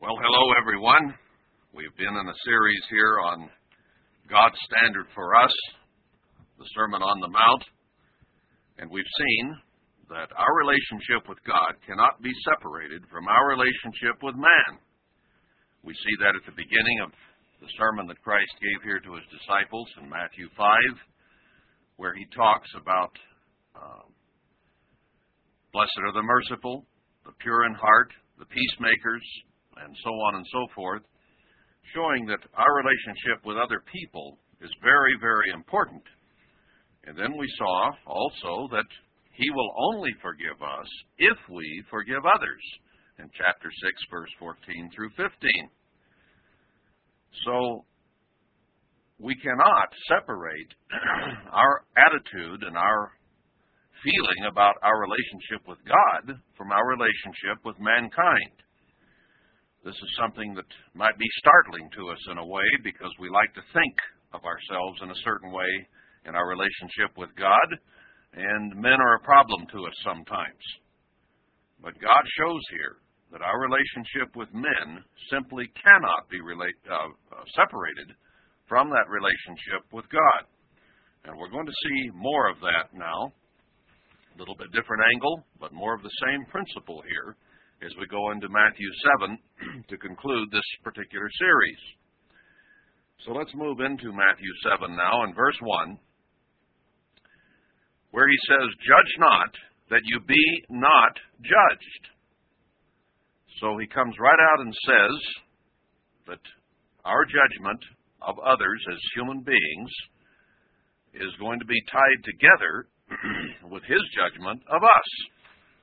Well, hello, everyone. We've been in a series here on God's standard for us, the Sermon on the Mount, and we've seen that our relationship with God cannot be separated from our relationship with man. We see that at the beginning of the sermon that Christ gave here to his disciples in Matthew 5, where he talks about uh, blessed are the merciful, the pure in heart, the peacemakers, and so on and so forth, showing that our relationship with other people is very, very important. And then we saw also that He will only forgive us if we forgive others in chapter 6, verse 14 through 15. So we cannot separate our attitude and our feeling about our relationship with God from our relationship with mankind. This is something that might be startling to us in a way because we like to think of ourselves in a certain way in our relationship with God, and men are a problem to us sometimes. But God shows here that our relationship with men simply cannot be relate, uh, uh, separated from that relationship with God. And we're going to see more of that now a little bit different angle, but more of the same principle here as we go into Matthew 7 to conclude this particular series. So let's move into Matthew 7 now in verse 1, where he says, Judge not, that you be not judged. So he comes right out and says that our judgment of others as human beings is going to be tied together with his judgment of us.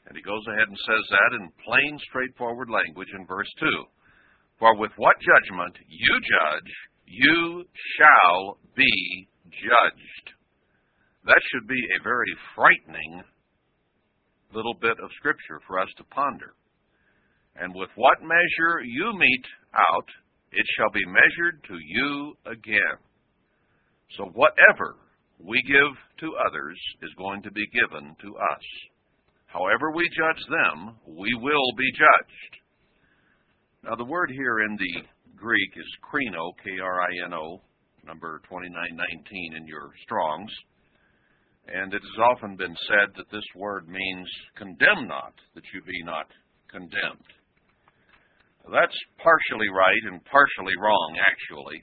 And he goes ahead and says that in plain, straightforward language in verse 2. For with what judgment you judge, you shall be judged. That should be a very frightening little bit of scripture for us to ponder. And with what measure you mete out, it shall be measured to you again. So whatever we give to others is going to be given to us. However we judge them, we will be judged. Now, the word here in the Greek is krino, K R I N O, number 2919 in your Strongs. And it has often been said that this word means condemn not, that you be not condemned. That's partially right and partially wrong, actually.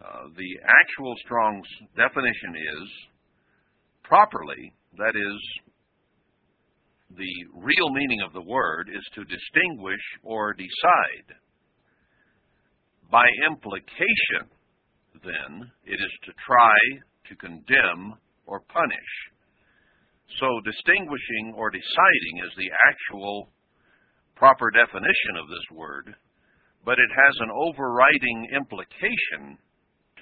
Uh, the actual Strong's definition is properly, that is, the real meaning of the word is to distinguish or decide. By implication, then, it is to try to condemn or punish. So, distinguishing or deciding is the actual proper definition of this word, but it has an overriding implication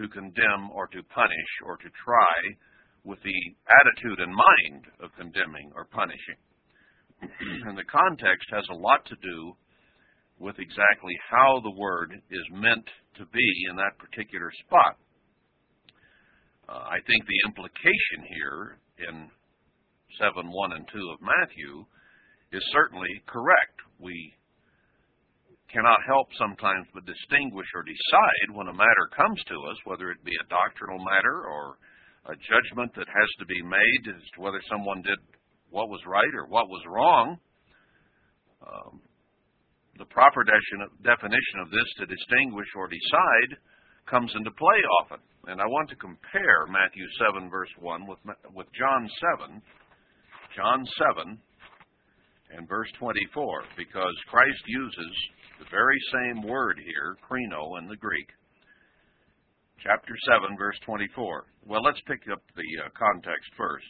to condemn or to punish or to try with the attitude and mind of condemning or punishing. and the context has a lot to do with exactly how the word is meant to be in that particular spot. Uh, I think the implication here in 7 1 and 2 of Matthew is certainly correct. We cannot help sometimes but distinguish or decide when a matter comes to us, whether it be a doctrinal matter or a judgment that has to be made as to whether someone did what was right or what was wrong. Um, the proper definition of this to distinguish or decide comes into play often. And I want to compare Matthew 7, verse 1, with, with John 7, John 7, and verse 24, because Christ uses the very same word here, krino in the Greek. Chapter 7, verse 24. Well, let's pick up the uh, context first.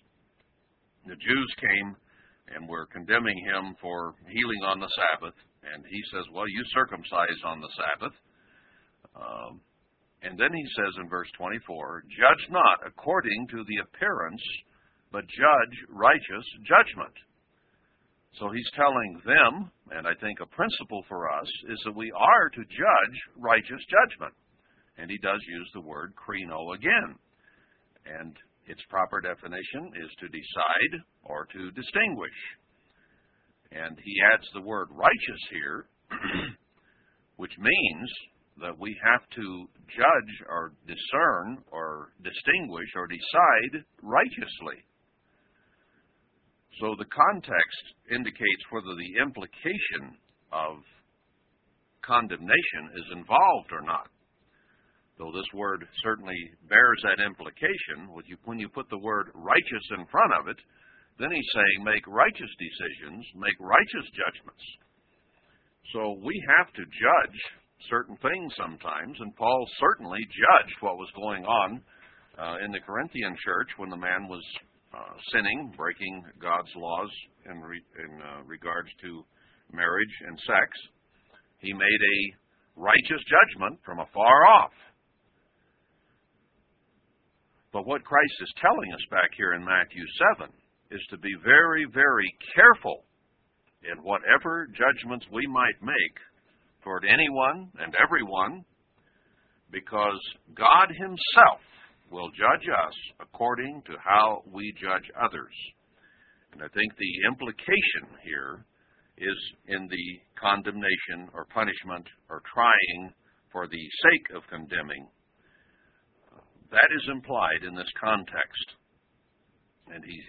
The Jews came and were condemning him for healing on the Sabbath, and he says, Well, you circumcise on the Sabbath. Um, and then he says in verse 24, Judge not according to the appearance, but judge righteous judgment. So he's telling them, and I think a principle for us, is that we are to judge righteous judgment. And he does use the word krino again. And its proper definition is to decide or to distinguish. And he adds the word righteous here which means that we have to judge or discern or distinguish or decide righteously. So the context indicates whether the implication of condemnation is involved or not. Though this word certainly bears that implication, when you put the word righteous in front of it, then he's saying make righteous decisions, make righteous judgments. So we have to judge certain things sometimes, and Paul certainly judged what was going on uh, in the Corinthian church when the man was uh, sinning, breaking God's laws in, re- in uh, regards to marriage and sex. He made a righteous judgment from afar off. But what Christ is telling us back here in Matthew 7 is to be very, very careful in whatever judgments we might make toward anyone and everyone, because God Himself will judge us according to how we judge others. And I think the implication here is in the condemnation or punishment or trying for the sake of condemning. That is implied in this context. And he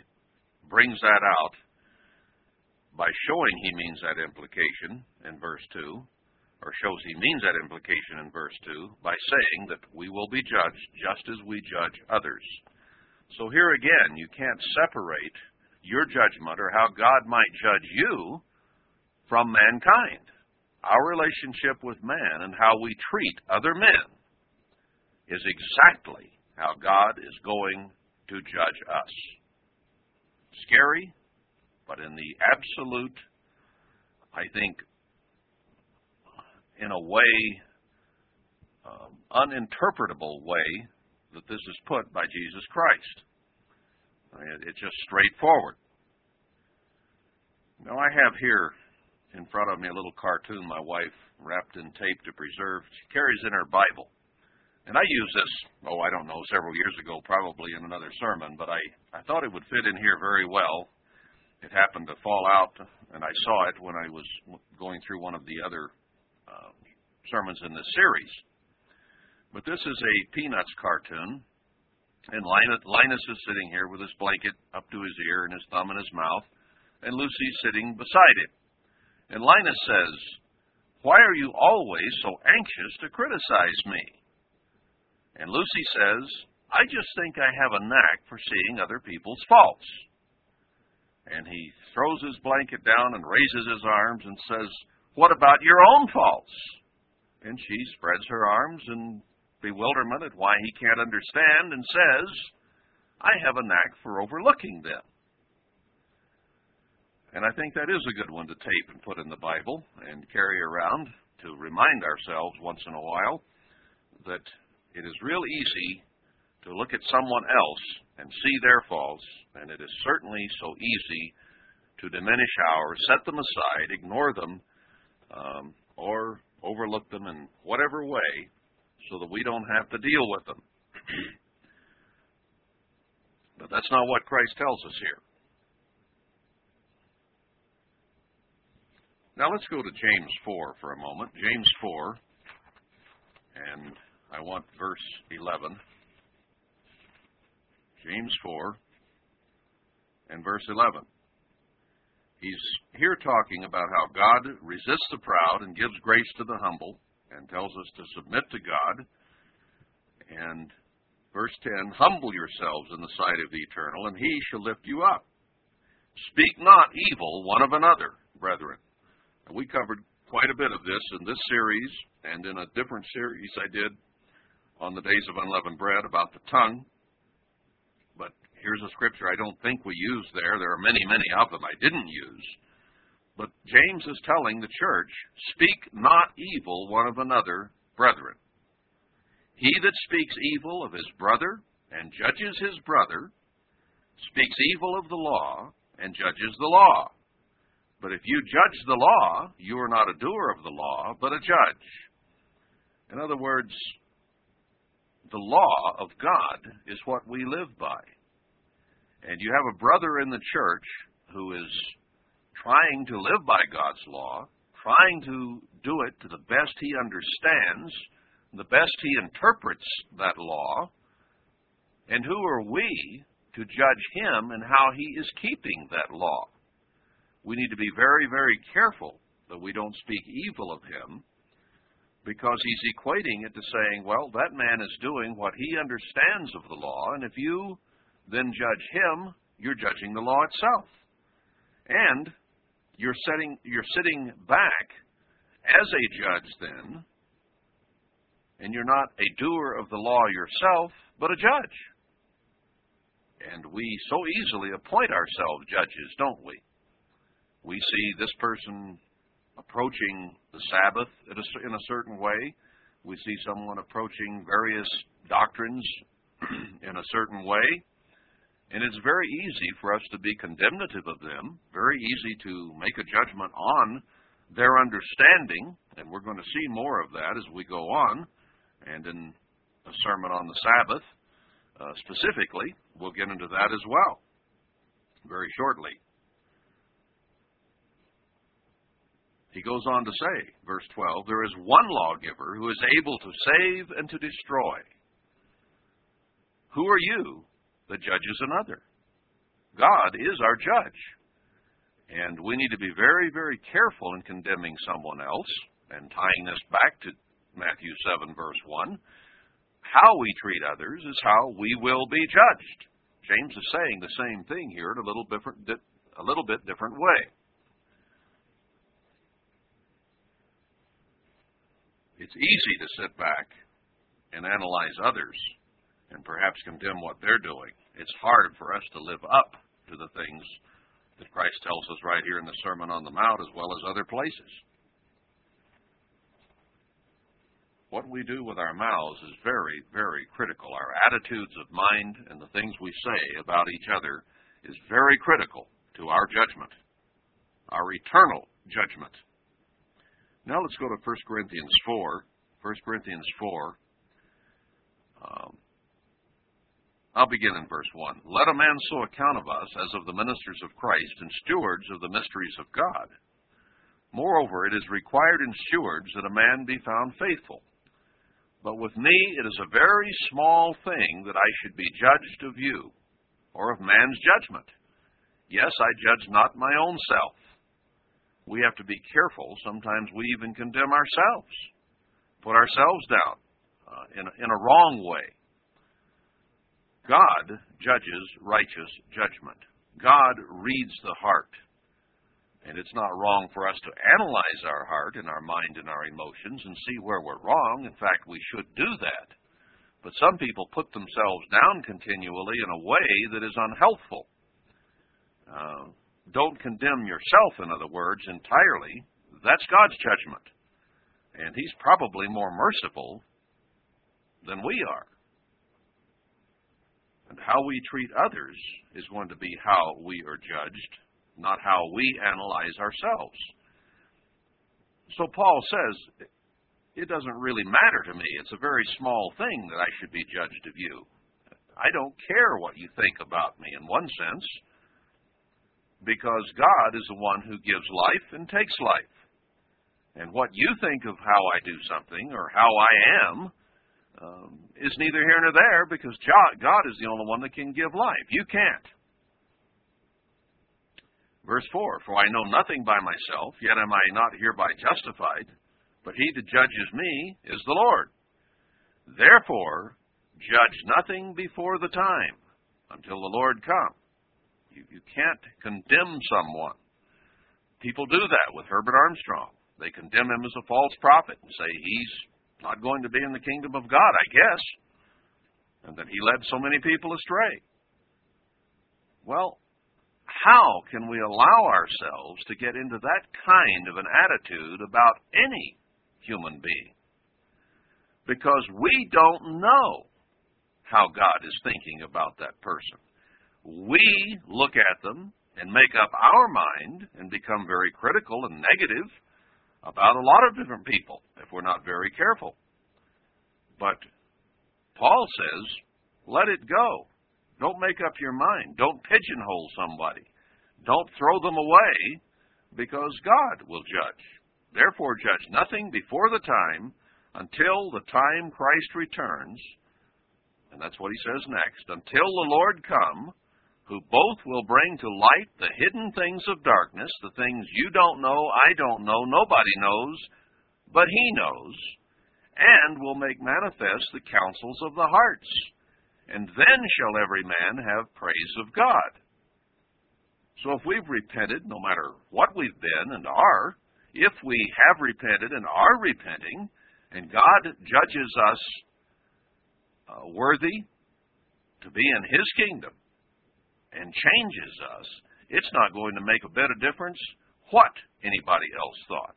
brings that out by showing he means that implication in verse 2 or shows he means that implication in verse 2 by saying that we will be judged just as we judge others. So here again, you can't separate your judgment or how God might judge you from mankind. Our relationship with man and how we treat other men is exactly how God is going to judge us. Scary, but in the absolute, I think, in a way, um, uninterpretable way that this is put by Jesus Christ. It's just straightforward. Now, I have here in front of me a little cartoon my wife wrapped in tape to preserve. She carries in her Bible. And I used this, oh, I don't know, several years ago, probably in another sermon, but I, I thought it would fit in here very well. It happened to fall out, and I saw it when I was going through one of the other uh, sermons in this series. But this is a Peanuts cartoon, and Linus, Linus is sitting here with his blanket up to his ear and his thumb in his mouth, and Lucy's sitting beside him. And Linus says, Why are you always so anxious to criticize me? And Lucy says, I just think I have a knack for seeing other people's faults. And he throws his blanket down and raises his arms and says, what about your own faults? And she spreads her arms in bewilderment at why he can't understand and says, I have a knack for overlooking them. And I think that is a good one to tape and put in the Bible and carry around to remind ourselves once in a while that it is real easy to look at someone else and see their faults, and it is certainly so easy to diminish ours, set them aside, ignore them, um, or overlook them in whatever way so that we don't have to deal with them. but that's not what Christ tells us here. Now let's go to James 4 for a moment. James 4, and I want verse 11. James 4 and verse 11. He's here talking about how God resists the proud and gives grace to the humble and tells us to submit to God. And verse 10 Humble yourselves in the sight of the eternal, and he shall lift you up. Speak not evil one of another, brethren. And we covered quite a bit of this in this series and in a different series I did on the days of unleavened bread about the tongue. But Here's a scripture I don't think we use there. There are many, many of them I didn't use. But James is telling the church, Speak not evil one of another, brethren. He that speaks evil of his brother and judges his brother speaks evil of the law and judges the law. But if you judge the law, you are not a doer of the law, but a judge. In other words, the law of God is what we live by and you have a brother in the church who is trying to live by God's law, trying to do it to the best he understands, the best he interprets that law. And who are we to judge him and how he is keeping that law? We need to be very, very careful that we don't speak evil of him because he's equating it to saying, well, that man is doing what he understands of the law, and if you then judge him, you're judging the law itself. And you're setting you're sitting back as a judge then, and you're not a doer of the law yourself, but a judge. And we so easily appoint ourselves judges, don't we? We see this person approaching the Sabbath in a certain way. We see someone approaching various doctrines in a certain way. And it's very easy for us to be condemnative of them, very easy to make a judgment on their understanding, and we're going to see more of that as we go on, and in a sermon on the Sabbath uh, specifically, we'll get into that as well very shortly. He goes on to say, verse 12, there is one lawgiver who is able to save and to destroy. Who are you that judges another? God is our judge. And we need to be very, very careful in condemning someone else and tying this back to Matthew 7, verse 1. How we treat others is how we will be judged. James is saying the same thing here in a little different, a little bit different way. It's easy to sit back and analyze others and perhaps condemn what they're doing. It's hard for us to live up to the things that Christ tells us right here in the Sermon on the Mount as well as other places. What we do with our mouths is very, very critical. Our attitudes of mind and the things we say about each other is very critical to our judgment, our eternal judgment. Now let's go to 1 Corinthians 4. 1 Corinthians 4. Um, I'll begin in verse 1. Let a man so account of us as of the ministers of Christ and stewards of the mysteries of God. Moreover, it is required in stewards that a man be found faithful. But with me it is a very small thing that I should be judged of you, or of man's judgment. Yes, I judge not my own self we have to be careful. Sometimes we even condemn ourselves, put ourselves down uh, in, a, in a wrong way. God judges righteous judgment. God reads the heart. And it's not wrong for us to analyze our heart and our mind and our emotions and see where we're wrong. In fact, we should do that. But some people put themselves down continually in a way that is unhealthful. Uh, don't condemn yourself, in other words, entirely. That's God's judgment. And He's probably more merciful than we are. And how we treat others is going to be how we are judged, not how we analyze ourselves. So Paul says, it doesn't really matter to me. It's a very small thing that I should be judged of you. I don't care what you think about me in one sense because God is the one who gives life and takes life. And what you think of how I do something or how I am um, is neither here nor there because God is the only one that can give life. You can't. Verse 4 For I know nothing by myself, yet am I not hereby justified, but he that judges me is the Lord. Therefore, judge nothing before the time until the Lord come you, you can't condemn someone. People do that with Herbert Armstrong. They condemn him as a false prophet and say he's not going to be in the kingdom of God, I guess. And that he led so many people astray. Well, how can we allow ourselves to get into that kind of an attitude about any human being? Because we don't know how God is thinking about that person we look at them and make up our mind and become very critical and negative about a lot of different people if we're not very careful. But Paul says, let it go. Don't make up your mind. Don't pigeonhole somebody. Don't throw them away because God will judge. Therefore judge nothing before the time until the time Christ returns. And that's what he says next. Until the Lord come, who both will bring to light the hidden things of darkness, the things you don't know, I don't know, nobody knows, but he knows, and will make manifest the counsels of the hearts. And then shall every man have praise of God. So if we've repented, no matter what we've been and are, if we have repented and are repenting, and God judges us uh, worthy to be in His kingdom and changes us, it's not going to make a bit of difference what anybody else thought.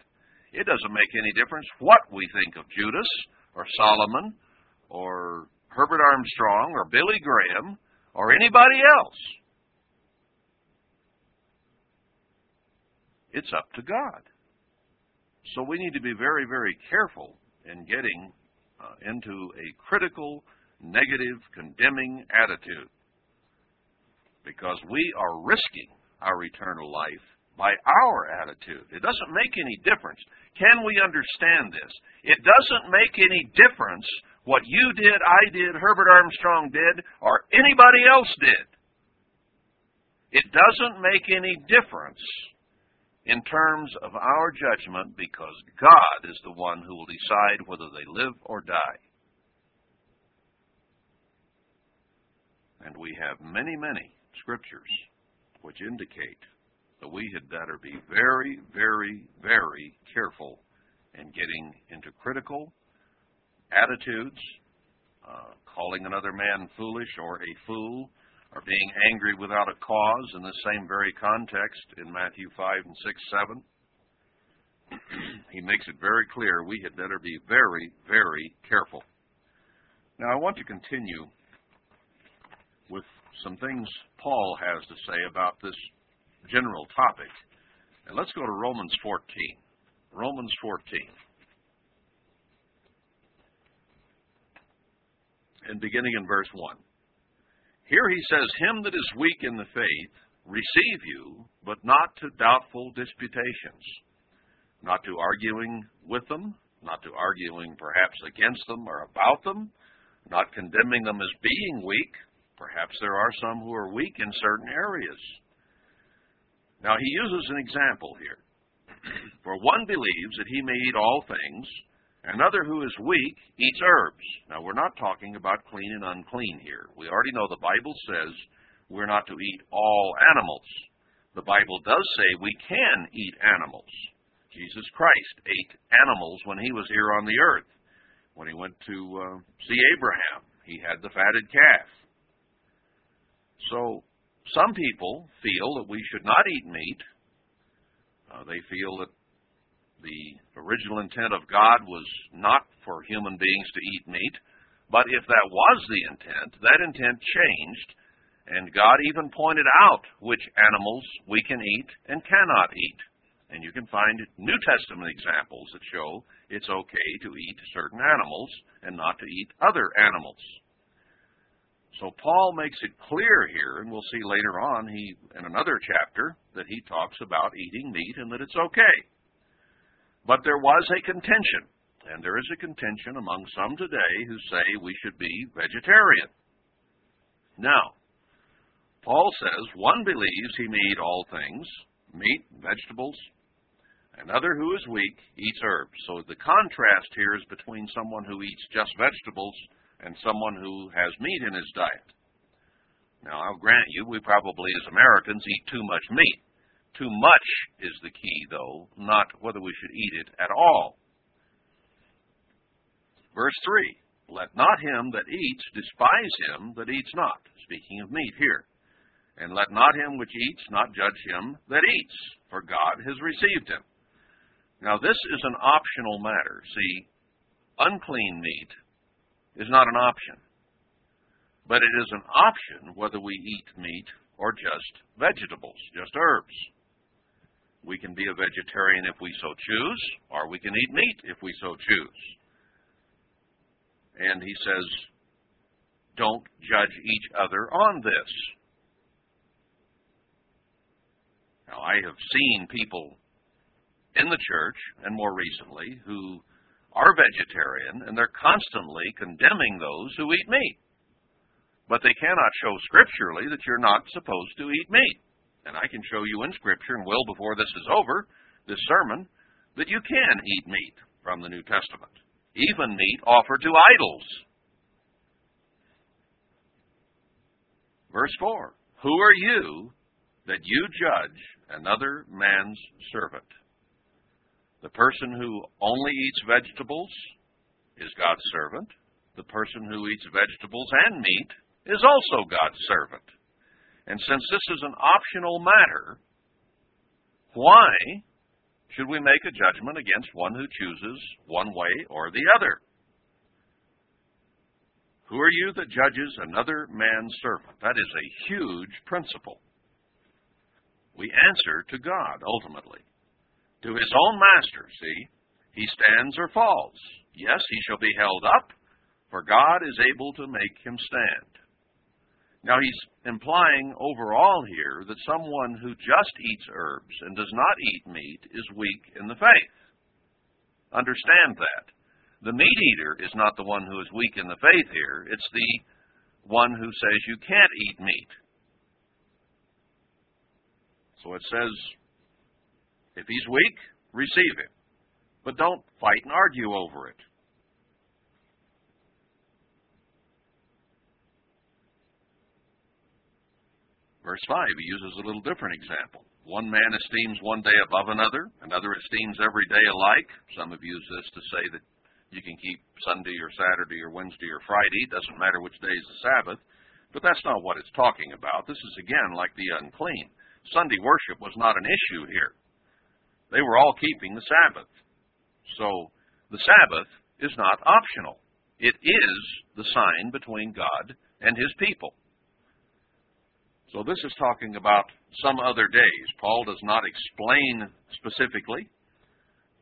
It doesn't make any difference what we think of Judas or Solomon or Herbert Armstrong or Billy Graham or anybody else. It's up to God. So we need to be very, very careful in getting uh, into a critical, negative, condemning attitude because we are risking our eternal life by our attitude. It doesn't make any difference. Can we understand this? It doesn't make any difference what you did, I did, Herbert Armstrong did, or anybody else did. It doesn't make any difference in terms of our judgment because God is the one who will decide whether they live or die. And we have many, many scriptures which indicate that we had better be very, very, very careful in getting into critical attitudes, uh, calling another man foolish or a fool, or being angry without a cause in the same very context in Matthew 5 and 6, 7. he makes it very clear we had better be very, very careful. Now, I want to continue with some things Paul has to say about this general topic. And let's go to Romans 14. Romans 14. And beginning in verse 1. Here he says, Him that is weak in the faith, receive you, but not to doubtful disputations, not to arguing with them, not to arguing perhaps against them or about them, not condemning them as being weak. Perhaps there are some who are weak in certain areas. Now he uses an example here. For one believes that he may eat all things, Another who is weak eats herbs. Now, we're not talking about clean and unclean here. We already know the Bible says we're not to eat all animals. The Bible does say we can eat animals. Jesus Christ ate animals when he was here on the earth. When he went to uh, see Abraham, he had the fatted calf. So, some people feel that we should not eat meat. Uh, they feel that the original intent of God was not for human beings to eat meat, but if that was the intent, that intent changed, and God even pointed out which animals we can eat and cannot eat. And you can find New Testament examples that show it's okay to eat certain animals and not to eat other animals. So Paul makes it clear here, and we'll see later on he in another chapter that he talks about eating meat and that it's okay. But there was a contention, and there is a contention among some today who say we should be vegetarian. Now, Paul says one believes he may eat all things, meat, vegetables. Another who is weak eats herbs. So the contrast here is between someone who eats just vegetables and someone who has meat in his diet. Now, I'll grant you, we probably as Americans eat too much meat. Too much is the key, though, not whether we should eat it at all. Verse 3 Let not him that eats despise him that eats not. Speaking of meat here. And let not him which eats not judge him that eats, for God has received him. Now, this is an optional matter. See, unclean meat is not an option. But it is an option whether we eat meat or just vegetables, just herbs. We can be a vegetarian if we so choose, or we can eat meat if we so choose. And he says, don't judge each other on this. Now, I have seen people in the church, and more recently, who are vegetarian, and they're constantly condemning those who eat meat. But they cannot show scripturally that you're not supposed to eat meat. And I can show you in Scripture, and will before this is over, this sermon, that you can eat meat from the New Testament, even meat offered to idols. Verse 4 Who are you that you judge another man's servant? The person who only eats vegetables is God's servant. The person who eats vegetables and meat is also God's servant. And since this is an optional matter, why should we make a judgment against one who chooses one way or the other? Who are you that judges another man's servant? That is a huge principle. We answer to God ultimately to his own master, see? He stands or falls. Yes, he shall be held up, for God is able to make him stand. Now, he's implying overall here that someone who just eats herbs and does not eat meat is weak in the faith. Understand that. The meat eater is not the one who is weak in the faith here, it's the one who says you can't eat meat. So it says if he's weak, receive him. But don't fight and argue over it. Verse 5, he uses a little different example. One man esteems one day above another, another esteems every day alike. Some have used this to say that you can keep Sunday or Saturday or Wednesday or Friday, it doesn't matter which day is the Sabbath. But that's not what it's talking about. This is again like the unclean. Sunday worship was not an issue here. They were all keeping the Sabbath. So the Sabbath is not optional. It is the sign between God and his people. So this is talking about some other days. Paul does not explain specifically.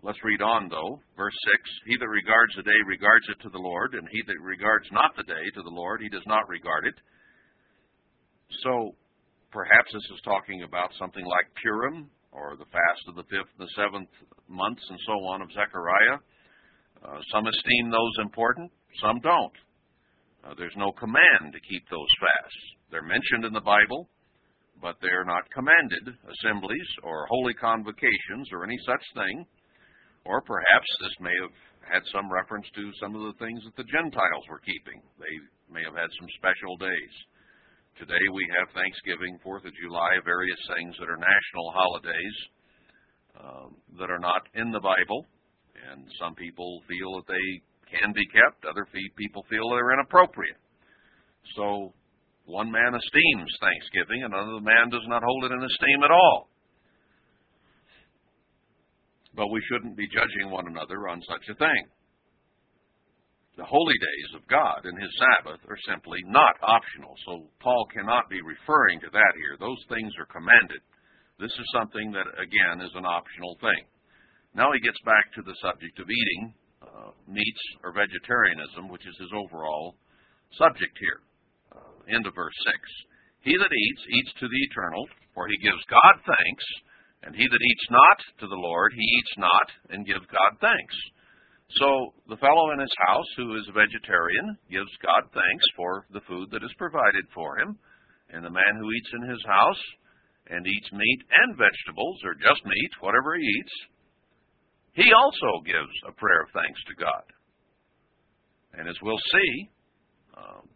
Let's read on, though. Verse 6 He that regards the day regards it to the Lord, and he that regards not the day to the Lord, he does not regard it. So perhaps this is talking about something like Purim or the fast of the fifth and the seventh months and so on of Zechariah. Uh, some esteem those important, some don't. Uh, there's no command to keep those fasts. They're mentioned in the Bible, but they're not commanded assemblies or holy convocations or any such thing. Or perhaps this may have had some reference to some of the things that the Gentiles were keeping. They may have had some special days. Today we have Thanksgiving, Fourth of July, various things that are national holidays um, that are not in the Bible, and some people feel that they can be kept. Other people feel they're inappropriate. So one man esteems Thanksgiving, another man does not hold it in esteem at all. But we shouldn't be judging one another on such a thing. The holy days of God and His Sabbath are simply not optional. So Paul cannot be referring to that here. Those things are commanded. This is something that, again, is an optional thing. Now he gets back to the subject of eating uh, meats or vegetarianism, which is his overall subject here. Uh, end of verse 6. He that eats, eats to the eternal, for he gives God thanks, and he that eats not to the Lord, he eats not and gives God thanks. So the fellow in his house who is a vegetarian gives God thanks for the food that is provided for him. And the man who eats in his house and eats meat and vegetables, or just meat, whatever he eats, he also gives a prayer of thanks to God. And as we'll see, um,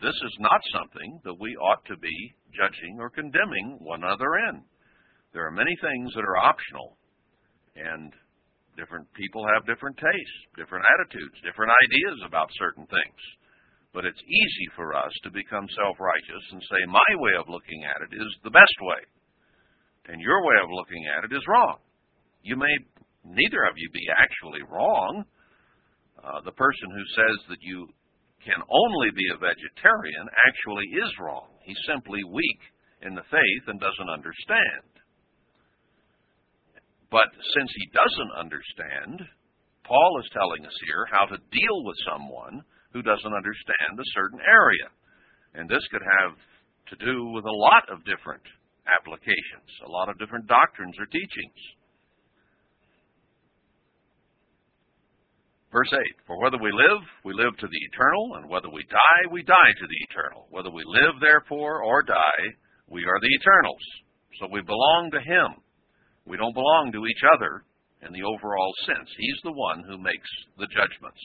this is not something that we ought to be judging or condemning one another in. There are many things that are optional, and Different people have different tastes, different attitudes, different ideas about certain things. But it's easy for us to become self righteous and say, my way of looking at it is the best way, and your way of looking at it is wrong. You may, neither of you, be actually wrong. Uh, the person who says that you can only be a vegetarian actually is wrong. He's simply weak in the faith and doesn't understand. But since he doesn't understand, Paul is telling us here how to deal with someone who doesn't understand a certain area. And this could have to do with a lot of different applications, a lot of different doctrines or teachings. Verse 8 For whether we live, we live to the eternal, and whether we die, we die to the eternal. Whether we live, therefore, or die, we are the eternals. So we belong to Him. We don't belong to each other in the overall sense. He's the one who makes the judgments.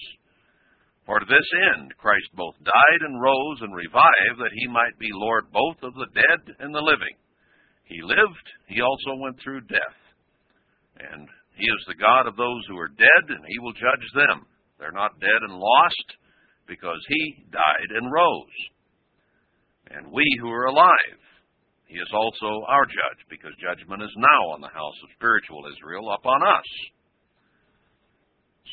For to this end Christ both died and rose and revived, that he might be Lord both of the dead and the living. He lived, he also went through death. And he is the God of those who are dead, and he will judge them. They're not dead and lost, because he died and rose. And we who are alive, he is also our judge, because judgment is now on the house of spiritual Israel upon us.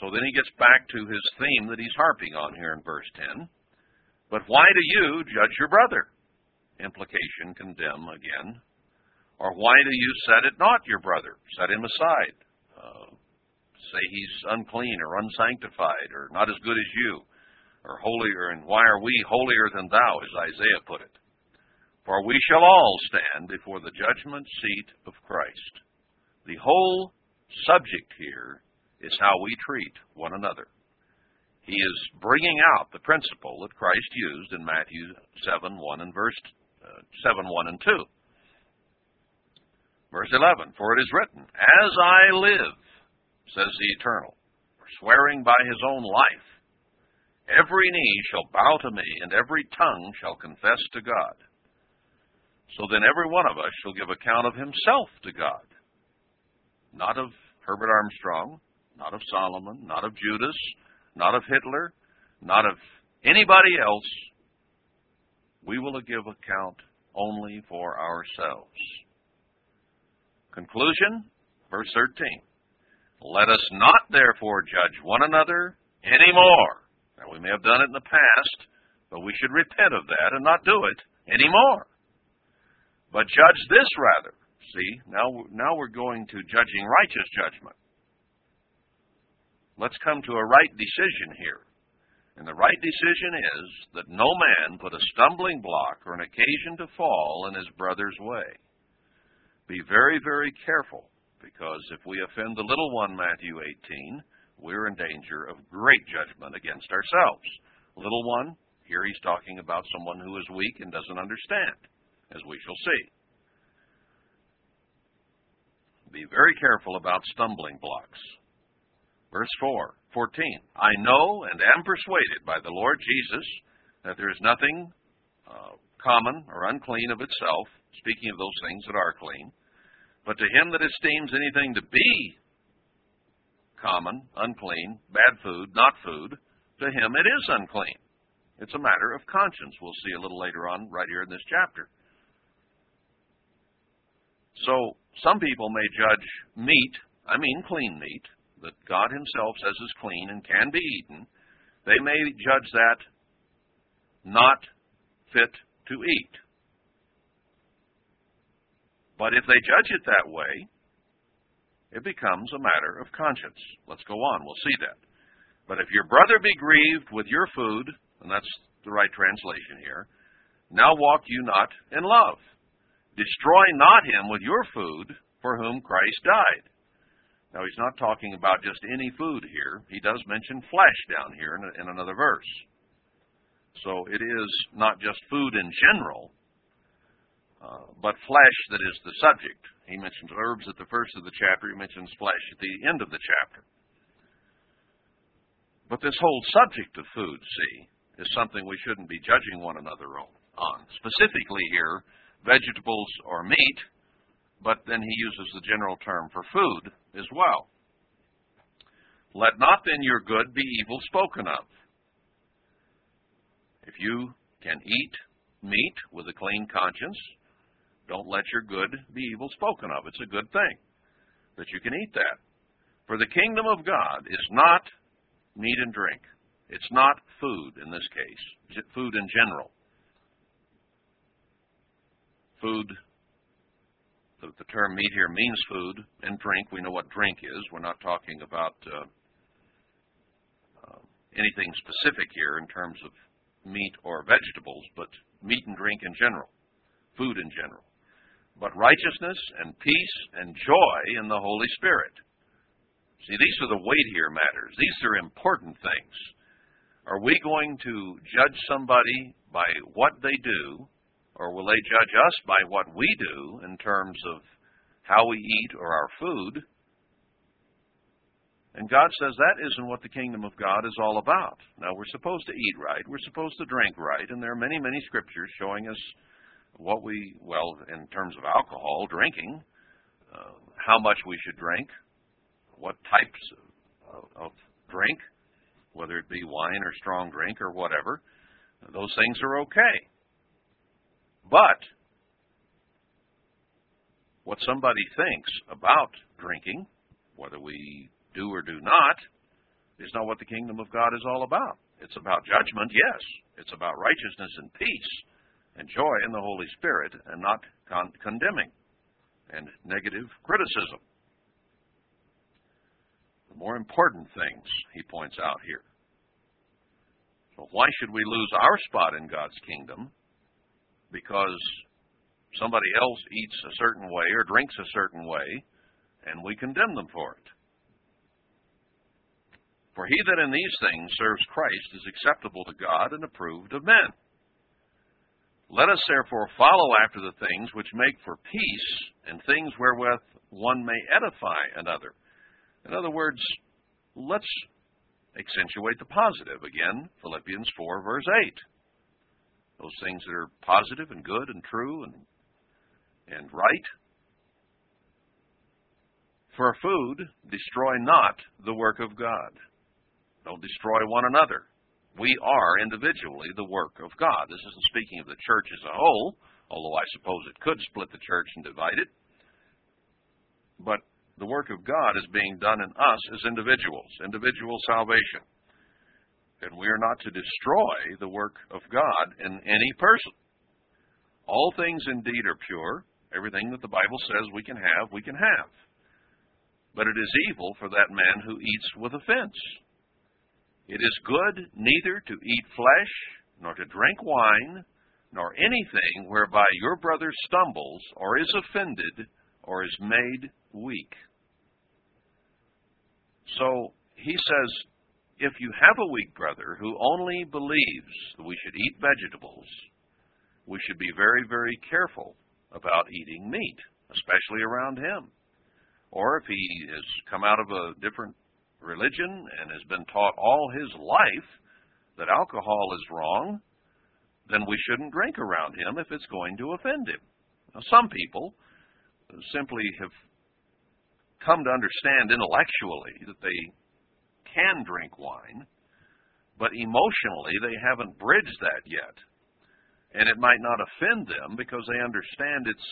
So then he gets back to his theme that he's harping on here in verse 10. But why do you judge your brother? Implication, condemn again. Or why do you set it not your brother? Set him aside. Uh, say he's unclean or unsanctified or not as good as you or holier, and why are we holier than thou, as Isaiah put it? For we shall all stand before the judgment seat of Christ. The whole subject here is how we treat one another. He is bringing out the principle that Christ used in Matthew 7 1 and verse uh, 7 1 and 2. Verse 11 For it is written, As I live, says the Eternal, swearing by his own life, every knee shall bow to me, and every tongue shall confess to God. So then every one of us shall give account of himself to God, not of Herbert Armstrong, not of Solomon, not of Judas, not of Hitler, not of anybody else. We will give account only for ourselves. Conclusion, verse 13. Let us not therefore judge one another anymore. Now, we may have done it in the past, but we should repent of that and not do it anymore. But judge this rather. See, now, now we're going to judging righteous judgment. Let's come to a right decision here. And the right decision is that no man put a stumbling block or an occasion to fall in his brother's way. Be very, very careful, because if we offend the little one, Matthew 18, we're in danger of great judgment against ourselves. Little one, here he's talking about someone who is weak and doesn't understand, as we shall see. Be very careful about stumbling blocks. Verse 4, 14. I know and am persuaded by the Lord Jesus that there is nothing uh, common or unclean of itself, speaking of those things that are clean, but to him that esteems anything to be common, unclean, bad food, not food, to him it is unclean. It's a matter of conscience. We'll see a little later on, right here in this chapter. So, some people may judge meat, I mean clean meat, that God Himself says is clean and can be eaten, they may judge that not fit to eat. But if they judge it that way, it becomes a matter of conscience. Let's go on, we'll see that. But if your brother be grieved with your food, and that's the right translation here, now walk you not in love. Destroy not him with your food for whom Christ died. Now, he's not talking about just any food here. He does mention flesh down here in, in another verse. So it is not just food in general, uh, but flesh that is the subject. He mentions herbs at the first of the chapter, he mentions flesh at the end of the chapter. But this whole subject of food, see, is something we shouldn't be judging one another on. Specifically here, vegetables or meat but then he uses the general term for food as well. Let not then your good be evil spoken of. If you can eat meat with a clean conscience, don't let your good be evil spoken of. It's a good thing that you can eat that. For the kingdom of God is not meat and drink. It's not food in this case, food in general. Food the, the term meat here means food and drink. We know what drink is. We're not talking about uh, uh, anything specific here in terms of meat or vegetables, but meat and drink in general, food in general. But righteousness and peace and joy in the Holy Spirit. See, these are the weightier matters. These are important things. Are we going to judge somebody by what they do, or will they judge us by what we do in terms of how we eat or our food? And God says that isn't what the kingdom of God is all about. Now, we're supposed to eat right, we're supposed to drink right, and there are many, many scriptures showing us what we, well, in terms of alcohol, drinking, uh, how much we should drink, what types of, of drink, whether it be wine or strong drink or whatever. Those things are okay. But what somebody thinks about drinking, whether we do or do not, is not what the kingdom of God is all about. It's about judgment, yes. It's about righteousness and peace and joy in the Holy Spirit and not con- condemning and negative criticism. The more important things he points out here. So, why should we lose our spot in God's kingdom because somebody else eats a certain way or drinks a certain way and we condemn them for it? For he that in these things serves Christ is acceptable to God and approved of men. Let us therefore follow after the things which make for peace and things wherewith one may edify another. In other words, let's accentuate the positive. Again, Philippians 4, verse 8. Those things that are positive and good and true and, and right. For food, destroy not the work of God. Don't destroy one another. We are individually the work of God. This isn't speaking of the church as a whole, although I suppose it could split the church and divide it. But the work of God is being done in us as individuals, individual salvation. And we are not to destroy the work of God in any person. All things indeed are pure. Everything that the Bible says we can have, we can have. But it is evil for that man who eats with offense. It is good neither to eat flesh, nor to drink wine, nor anything whereby your brother stumbles, or is offended, or is made weak. So he says, if you have a weak brother who only believes that we should eat vegetables, we should be very, very careful about eating meat, especially around him. Or if he has come out of a different religion and has been taught all his life that alcohol is wrong, then we shouldn't drink around him if it's going to offend him. Now, some people simply have come to understand intellectually that they can drink wine, but emotionally they haven't bridged that yet. And it might not offend them because they understand it's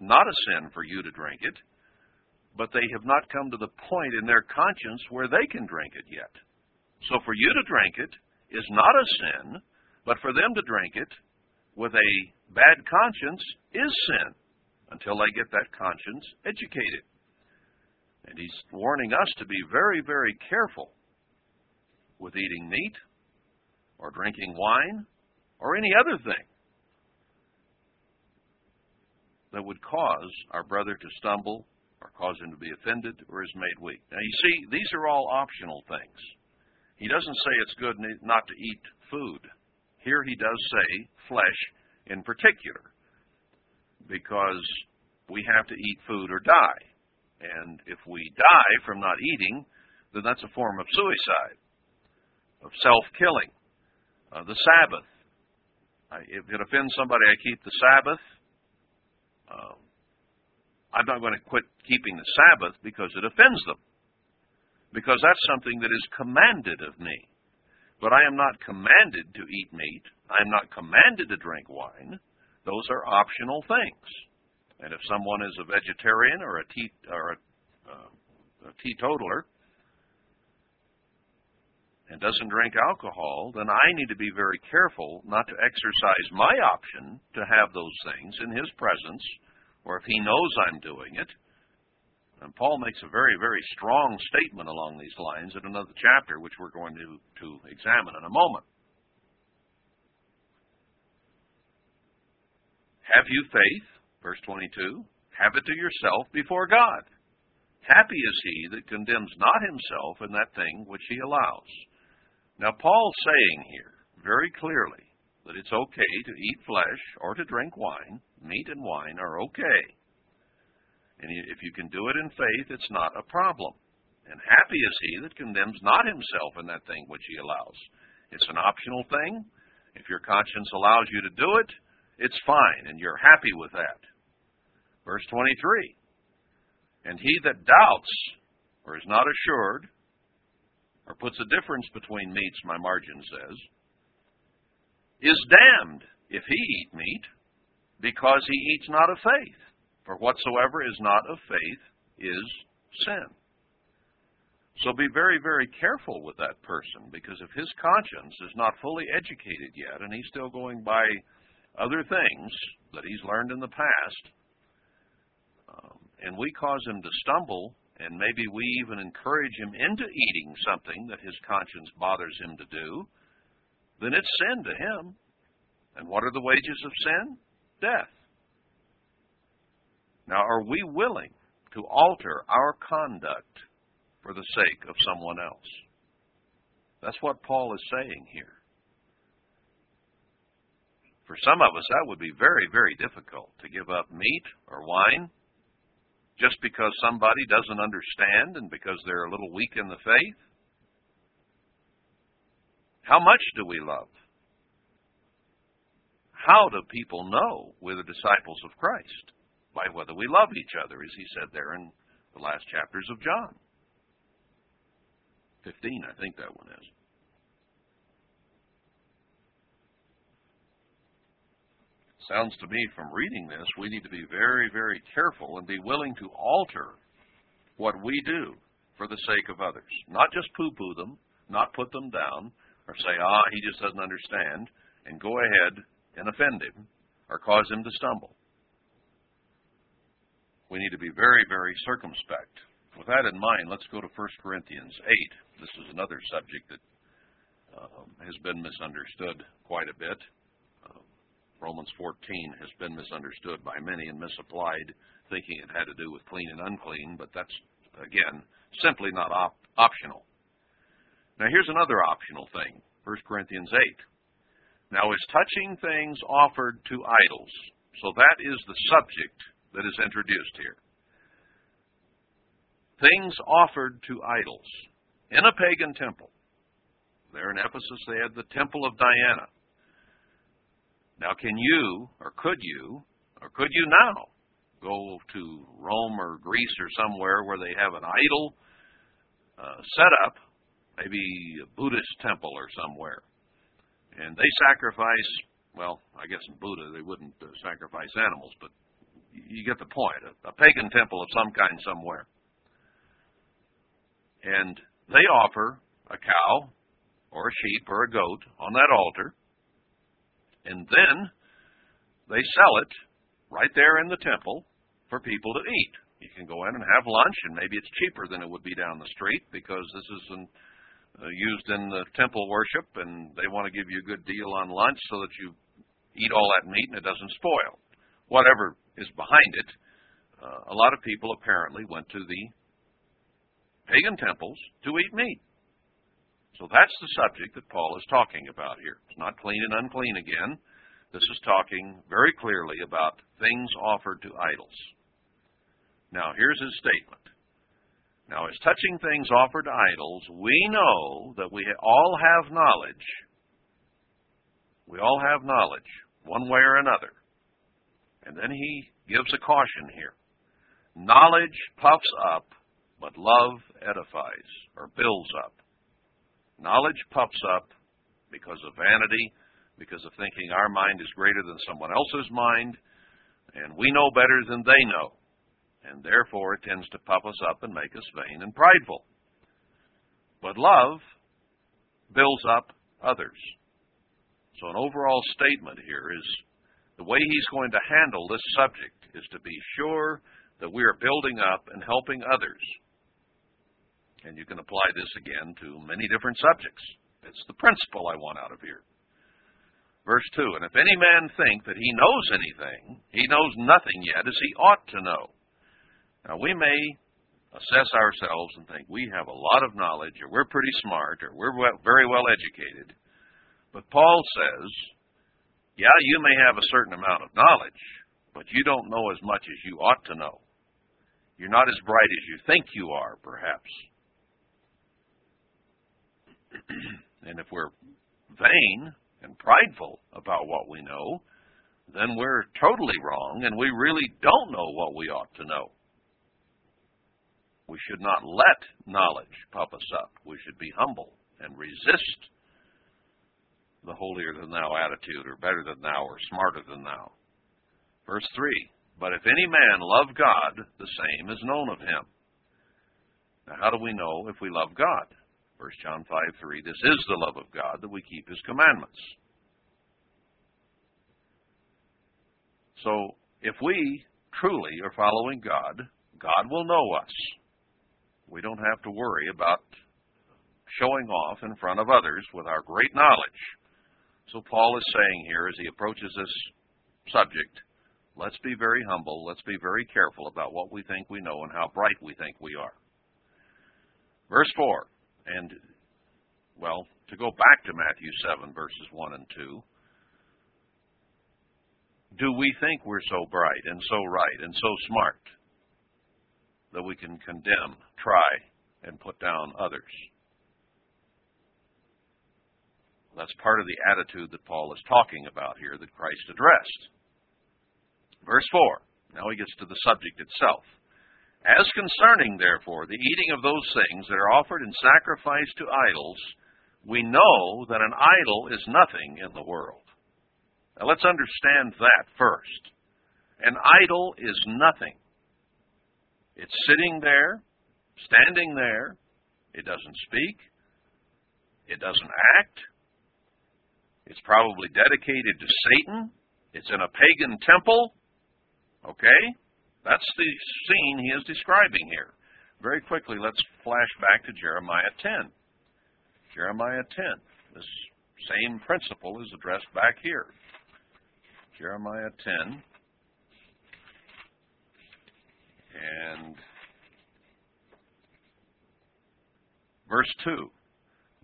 not a sin for you to drink it, but they have not come to the point in their conscience where they can drink it yet. So for you to drink it is not a sin, but for them to drink it with a bad conscience is sin until they get that conscience educated. And he's warning us to be very, very careful with eating meat or drinking wine or any other thing that would cause our brother to stumble or cause him to be offended or is made weak. Now, you see, these are all optional things. He doesn't say it's good not to eat food. Here he does say flesh in particular, because we have to eat food or die. And if we die from not eating, then that's a form of suicide, of self killing. Uh, the Sabbath. I, if it offends somebody, I keep the Sabbath. Uh, I'm not going to quit keeping the Sabbath because it offends them. Because that's something that is commanded of me. But I am not commanded to eat meat. I am not commanded to drink wine. Those are optional things. And if someone is a vegetarian or a, te- or a, uh, a teetotaler and doesn't drink alcohol, then I need to be very careful not to exercise my option to have those things in his presence or if he knows I'm doing it. And Paul makes a very, very strong statement along these lines in another chapter, which we're going to, to examine in a moment. Have you faith? Verse 22. Have it to yourself before God. Happy is he that condemns not himself in that thing which he allows. Now, Paul's saying here very clearly that it's okay to eat flesh or to drink wine. Meat and wine are okay. And if you can do it in faith, it's not a problem. And happy is he that condemns not himself in that thing which he allows. It's an optional thing. If your conscience allows you to do it, it's fine, and you're happy with that. Verse 23 And he that doubts or is not assured, or puts a difference between meats, my margin says, is damned if he eat meat, because he eats not of faith. For whatsoever is not of faith is sin. So be very, very careful with that person, because if his conscience is not fully educated yet, and he's still going by other things that he's learned in the past, and we cause him to stumble, and maybe we even encourage him into eating something that his conscience bothers him to do, then it's sin to him. And what are the wages of sin? Death. Now, are we willing to alter our conduct for the sake of someone else? That's what Paul is saying here. For some of us, that would be very, very difficult to give up meat or wine just because somebody doesn't understand and because they're a little weak in the faith. How much do we love? How do people know we're the disciples of Christ? By whether we love each other, as he said there in the last chapters of John. 15, I think that one is. Sounds to me from reading this, we need to be very, very careful and be willing to alter what we do for the sake of others. Not just poo poo them, not put them down, or say, ah, he just doesn't understand, and go ahead and offend him or cause him to stumble. We need to be very, very circumspect. With that in mind, let's go to 1 Corinthians 8. This is another subject that um, has been misunderstood quite a bit. Romans 14 has been misunderstood by many and misapplied, thinking it had to do with clean and unclean, but that's, again, simply not op- optional. Now, here's another optional thing 1 Corinthians 8. Now, is touching things offered to idols. So that is the subject that is introduced here. Things offered to idols in a pagan temple. There in Ephesus, they had the Temple of Diana. Now, can you, or could you, or could you now go to Rome or Greece or somewhere where they have an idol uh, set up, maybe a Buddhist temple or somewhere, and they sacrifice, well, I guess in Buddha they wouldn't uh, sacrifice animals, but you get the point, a, a pagan temple of some kind somewhere. And they offer a cow or a sheep or a goat on that altar and then they sell it right there in the temple for people to eat. You can go in and have lunch, and maybe it's cheaper than it would be down the street because this is not uh, used in the temple worship, and they want to give you a good deal on lunch so that you eat all that meat and it doesn't spoil. Whatever is behind it, uh, a lot of people apparently went to the pagan temples to eat meat. So that's the subject that Paul is talking about here. It's not clean and unclean again. This is talking very clearly about things offered to idols. Now, here's his statement. Now, as touching things offered to idols, we know that we all have knowledge. We all have knowledge, one way or another. And then he gives a caution here. Knowledge puffs up, but love edifies or builds up. Knowledge puffs up because of vanity, because of thinking our mind is greater than someone else's mind, and we know better than they know. And therefore, it tends to puff us up and make us vain and prideful. But love builds up others. So, an overall statement here is the way he's going to handle this subject is to be sure that we are building up and helping others and you can apply this again to many different subjects. It's the principle I want out of here. Verse 2 And if any man think that he knows anything, he knows nothing yet as he ought to know. Now, we may assess ourselves and think we have a lot of knowledge, or we're pretty smart, or we're very well educated. But Paul says, yeah, you may have a certain amount of knowledge, but you don't know as much as you ought to know. You're not as bright as you think you are, perhaps. and if we're vain and prideful about what we know, then we're totally wrong and we really don't know what we ought to know. We should not let knowledge puff us up. We should be humble and resist the holier than thou attitude or better than thou or smarter than thou. Verse 3 But if any man love God, the same is known of him. Now, how do we know if we love God? 1 John 5 3 This is the love of God, that we keep his commandments. So, if we truly are following God, God will know us. We don't have to worry about showing off in front of others with our great knowledge. So Paul is saying here as he approaches this subject, let's be very humble, let's be very careful about what we think we know and how bright we think we are. Verse 4, and, well, to go back to Matthew 7, verses 1 and 2, do we think we're so bright and so right and so smart that we can condemn, try, and put down others. That's part of the attitude that Paul is talking about here that Christ addressed. Verse 4. Now he gets to the subject itself. As concerning, therefore, the eating of those things that are offered in sacrifice to idols, we know that an idol is nothing in the world. Now let's understand that first. An idol is nothing. It's sitting there, standing there. It doesn't speak. It doesn't act. It's probably dedicated to Satan. It's in a pagan temple. Okay? That's the scene he is describing here. Very quickly, let's flash back to Jeremiah 10. Jeremiah 10. This same principle is addressed back here. Jeremiah 10. And verse 2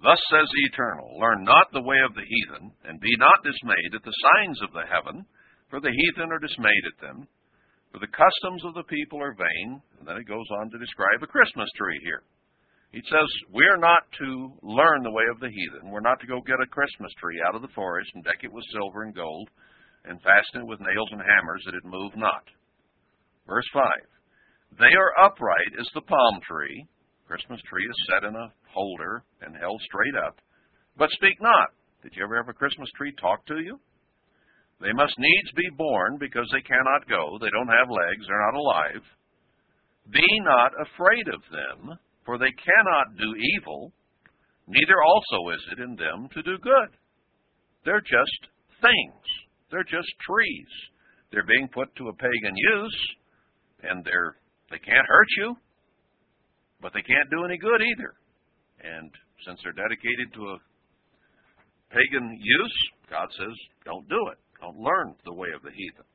Thus says the Eternal Learn not the way of the heathen, and be not dismayed at the signs of the heaven, for the heathen are dismayed at them. For the customs of the people are vain. And then it goes on to describe a Christmas tree here. He says, We're not to learn the way of the heathen. We're not to go get a Christmas tree out of the forest and deck it with silver and gold and fasten it with nails and hammers that it move not. Verse 5 they are upright as the palm tree. Christmas tree is set in a holder and held straight up. But speak not. Did you ever have a Christmas tree talk to you? They must needs be born because they cannot go. They don't have legs. They're not alive. Be not afraid of them, for they cannot do evil, neither also is it in them to do good. They're just things. They're just trees. They're being put to a pagan use, and they're they can't hurt you, but they can't do any good either. And since they're dedicated to a pagan use, God says, don't do it. Don't learn the way of the heathen.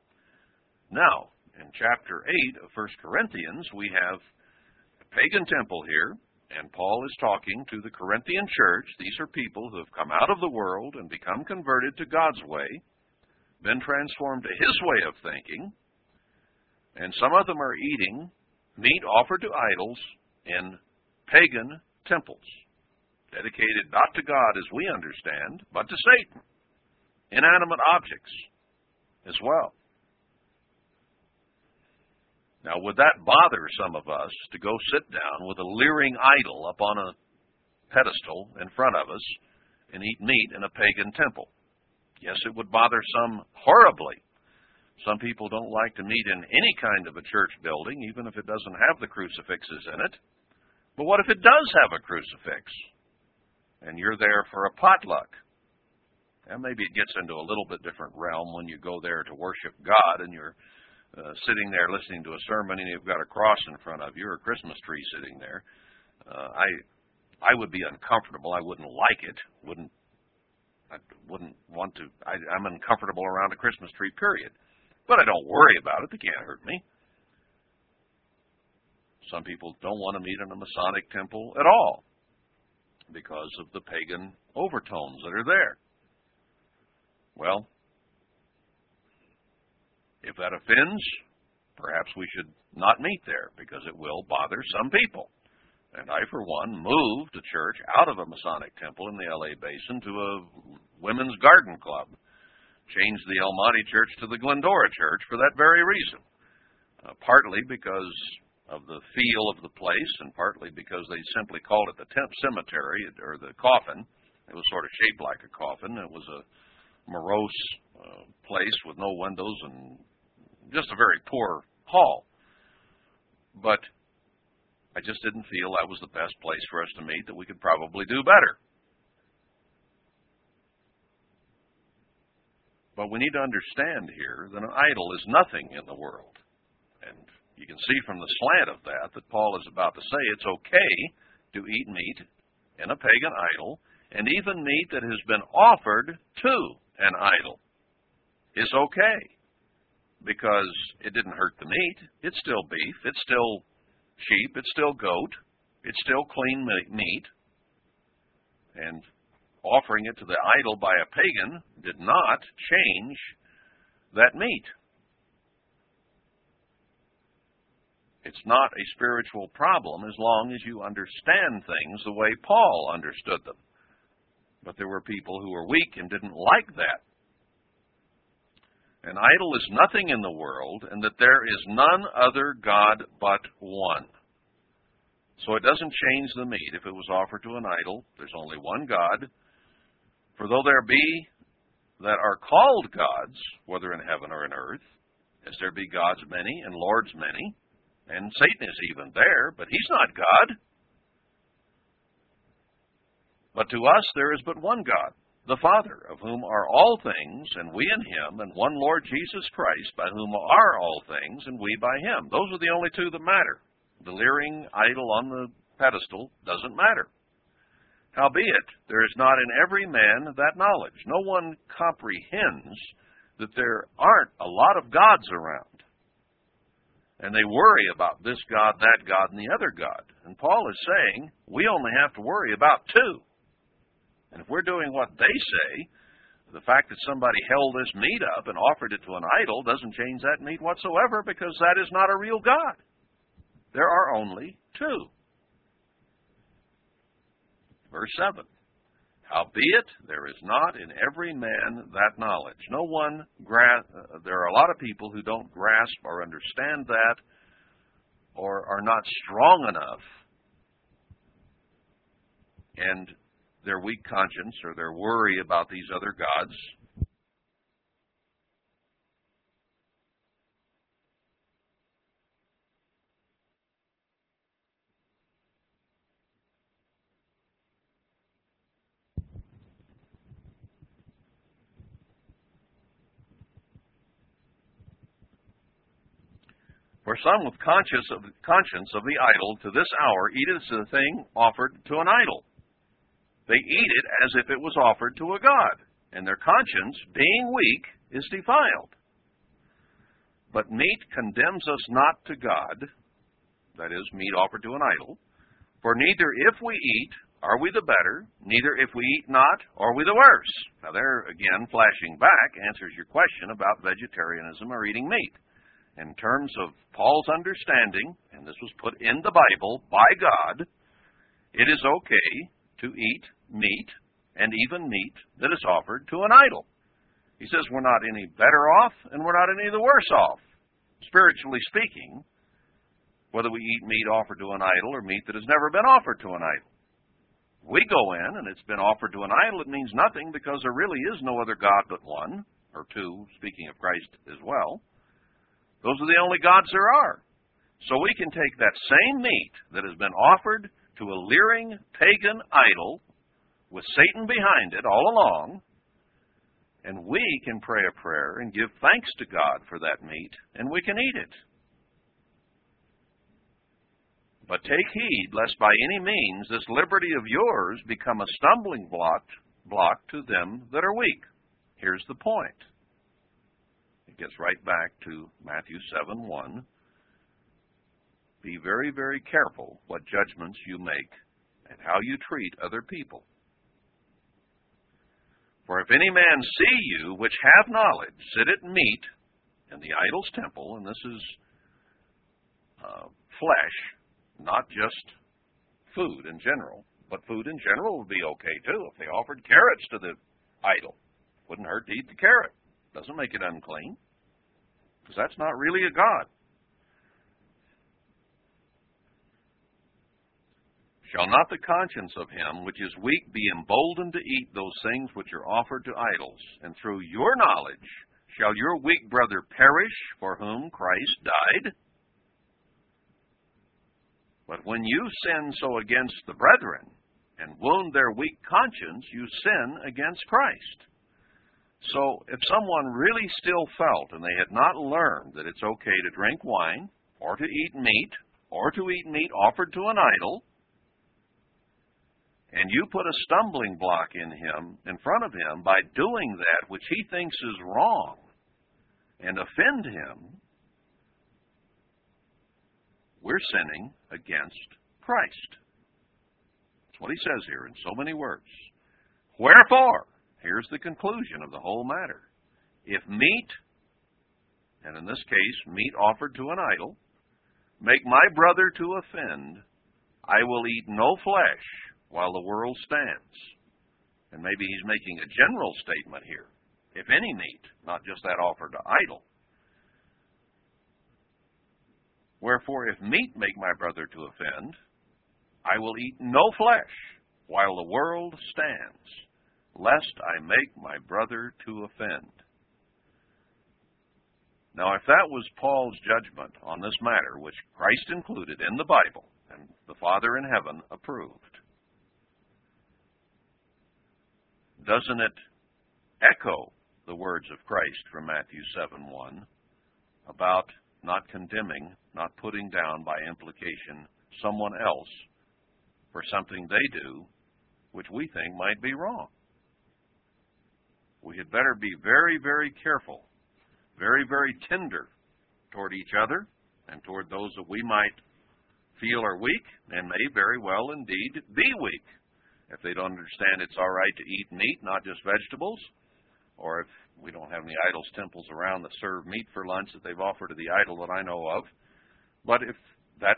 Now, in chapter 8 of 1 Corinthians, we have a pagan temple here, and Paul is talking to the Corinthian church. These are people who have come out of the world and become converted to God's way, been transformed to his way of thinking, and some of them are eating meat offered to idols in pagan temples, dedicated not to God as we understand, but to Satan, inanimate objects as well. Now, would that bother some of us to go sit down with a leering idol up on a pedestal in front of us and eat meat in a pagan temple? Yes, it would bother some horribly. Some people don't like to meet in any kind of a church building, even if it doesn't have the crucifixes in it. But what if it does have a crucifix? And you're there for a potluck? And maybe it gets into a little bit different realm when you go there to worship God and you're uh, sitting there listening to a sermon and you've got a cross in front of you or a Christmas tree sitting there. Uh, I I would be uncomfortable. I wouldn't like it. Wouldn't I wouldn't want to. I, I'm uncomfortable around a Christmas tree. Period. But I don't worry about it. They can't hurt me. Some people don't want to meet in a Masonic temple at all because of the pagan overtones that are there. Well, if that offends, perhaps we should not meet there because it will bother some people. And I, for one, moved the church out of a Masonic temple in the LA Basin to a women's garden club. Changed the El Monte Church to the Glendora Church for that very reason. Uh, partly because of the feel of the place, and partly because they simply called it the temp cemetery or the coffin. It was sort of shaped like a coffin. It was a morose uh, place with no windows and just a very poor hall. But I just didn't feel that was the best place for us to meet, that we could probably do better. But we need to understand here that an idol is nothing in the world. And you can see from the slant of that that Paul is about to say it's okay to eat meat in a pagan idol, and even meat that has been offered to an idol is okay because it didn't hurt the meat. It's still beef, it's still sheep, it's still goat, it's still clean meat. And offering it to the idol by a pagan did not change that meat. It's not a spiritual problem as long as you understand things the way Paul understood them. But there were people who were weak and didn't like that. An idol is nothing in the world, and that there is none other God but one. So it doesn't change the meat. If it was offered to an idol, there's only one God. For though there be that are called gods, whether in heaven or in earth, as there be gods many and lords many, and Satan is even there, but he's not God. But to us there is but one God, the Father, of whom are all things, and we in him, and one Lord Jesus Christ, by whom are all things, and we by him. Those are the only two that matter. The leering idol on the pedestal doesn't matter. Howbeit, there is not in every man that knowledge. No one comprehends that there aren't a lot of gods around and they worry about this God, that God, and the other God. And Paul is saying we only have to worry about two. And if we're doing what they say, the fact that somebody held this meat up and offered it to an idol doesn't change that meat whatsoever because that is not a real God. There are only two. Verse 7 Howbeit, there is not in every man that knowledge. No one, gra- uh, there are a lot of people who don't grasp or understand that or are not strong enough and their weak conscience or their worry about these other gods For some with conscience of, conscience of the idol to this hour eateth the thing offered to an idol. They eat it as if it was offered to a god, and their conscience, being weak, is defiled. But meat condemns us not to God, that is, meat offered to an idol. For neither if we eat are we the better, neither if we eat not are we the worse. Now, there again, flashing back, answers your question about vegetarianism or eating meat in terms of Paul's understanding, and this was put in the Bible by God, it is okay to eat meat and even meat that is offered to an idol. He says we're not any better off and we're not any the worse off, spiritually speaking, whether we eat meat offered to an idol or meat that has never been offered to an idol. We go in and it's been offered to an idol, it means nothing because there really is no other God but one, or two, speaking of Christ as well. Those are the only gods there are. So we can take that same meat that has been offered to a leering pagan idol with Satan behind it all along, and we can pray a prayer and give thanks to God for that meat, and we can eat it. But take heed lest by any means this liberty of yours become a stumbling block, block to them that are weak. Here's the point. It gets right back to Matthew 7 1. Be very, very careful what judgments you make and how you treat other people. For if any man see you which have knowledge sit at meat in the idol's temple, and this is uh, flesh, not just food in general, but food in general would be okay too if they offered carrots to the idol. Wouldn't hurt to eat the carrot. Doesn't make it unclean. Because that's not really a God. Shall not the conscience of him which is weak be emboldened to eat those things which are offered to idols? And through your knowledge shall your weak brother perish for whom Christ died? But when you sin so against the brethren and wound their weak conscience, you sin against Christ. So if someone really still felt and they had not learned that it's okay to drink wine or to eat meat or to eat meat offered to an idol, and you put a stumbling block in him, in front of him, by doing that which he thinks is wrong, and offend him, we're sinning against Christ. That's what he says here in so many words. Wherefore, here's the conclusion of the whole matter. If meat, and in this case, meat offered to an idol, make my brother to offend, I will eat no flesh while the world stands. And maybe he's making a general statement here. If any meat, not just that offered to idol. Wherefore, if meat make my brother to offend, I will eat no flesh while the world stands, lest I make my brother to offend. Now, if that was Paul's judgment on this matter, which Christ included in the Bible, and the Father in heaven approved, doesn't it echo the words of Christ from Matthew 7 1 about not condemning, not putting down by implication someone else for something they do which we think might be wrong? We had better be very, very careful, very, very tender toward each other and toward those that we might feel are weak and may very well indeed be weak if they don't understand it's all right to eat meat, not just vegetables, or if we don't have any idols temples around that serve meat for lunch that they've offered to the idol that I know of. But if that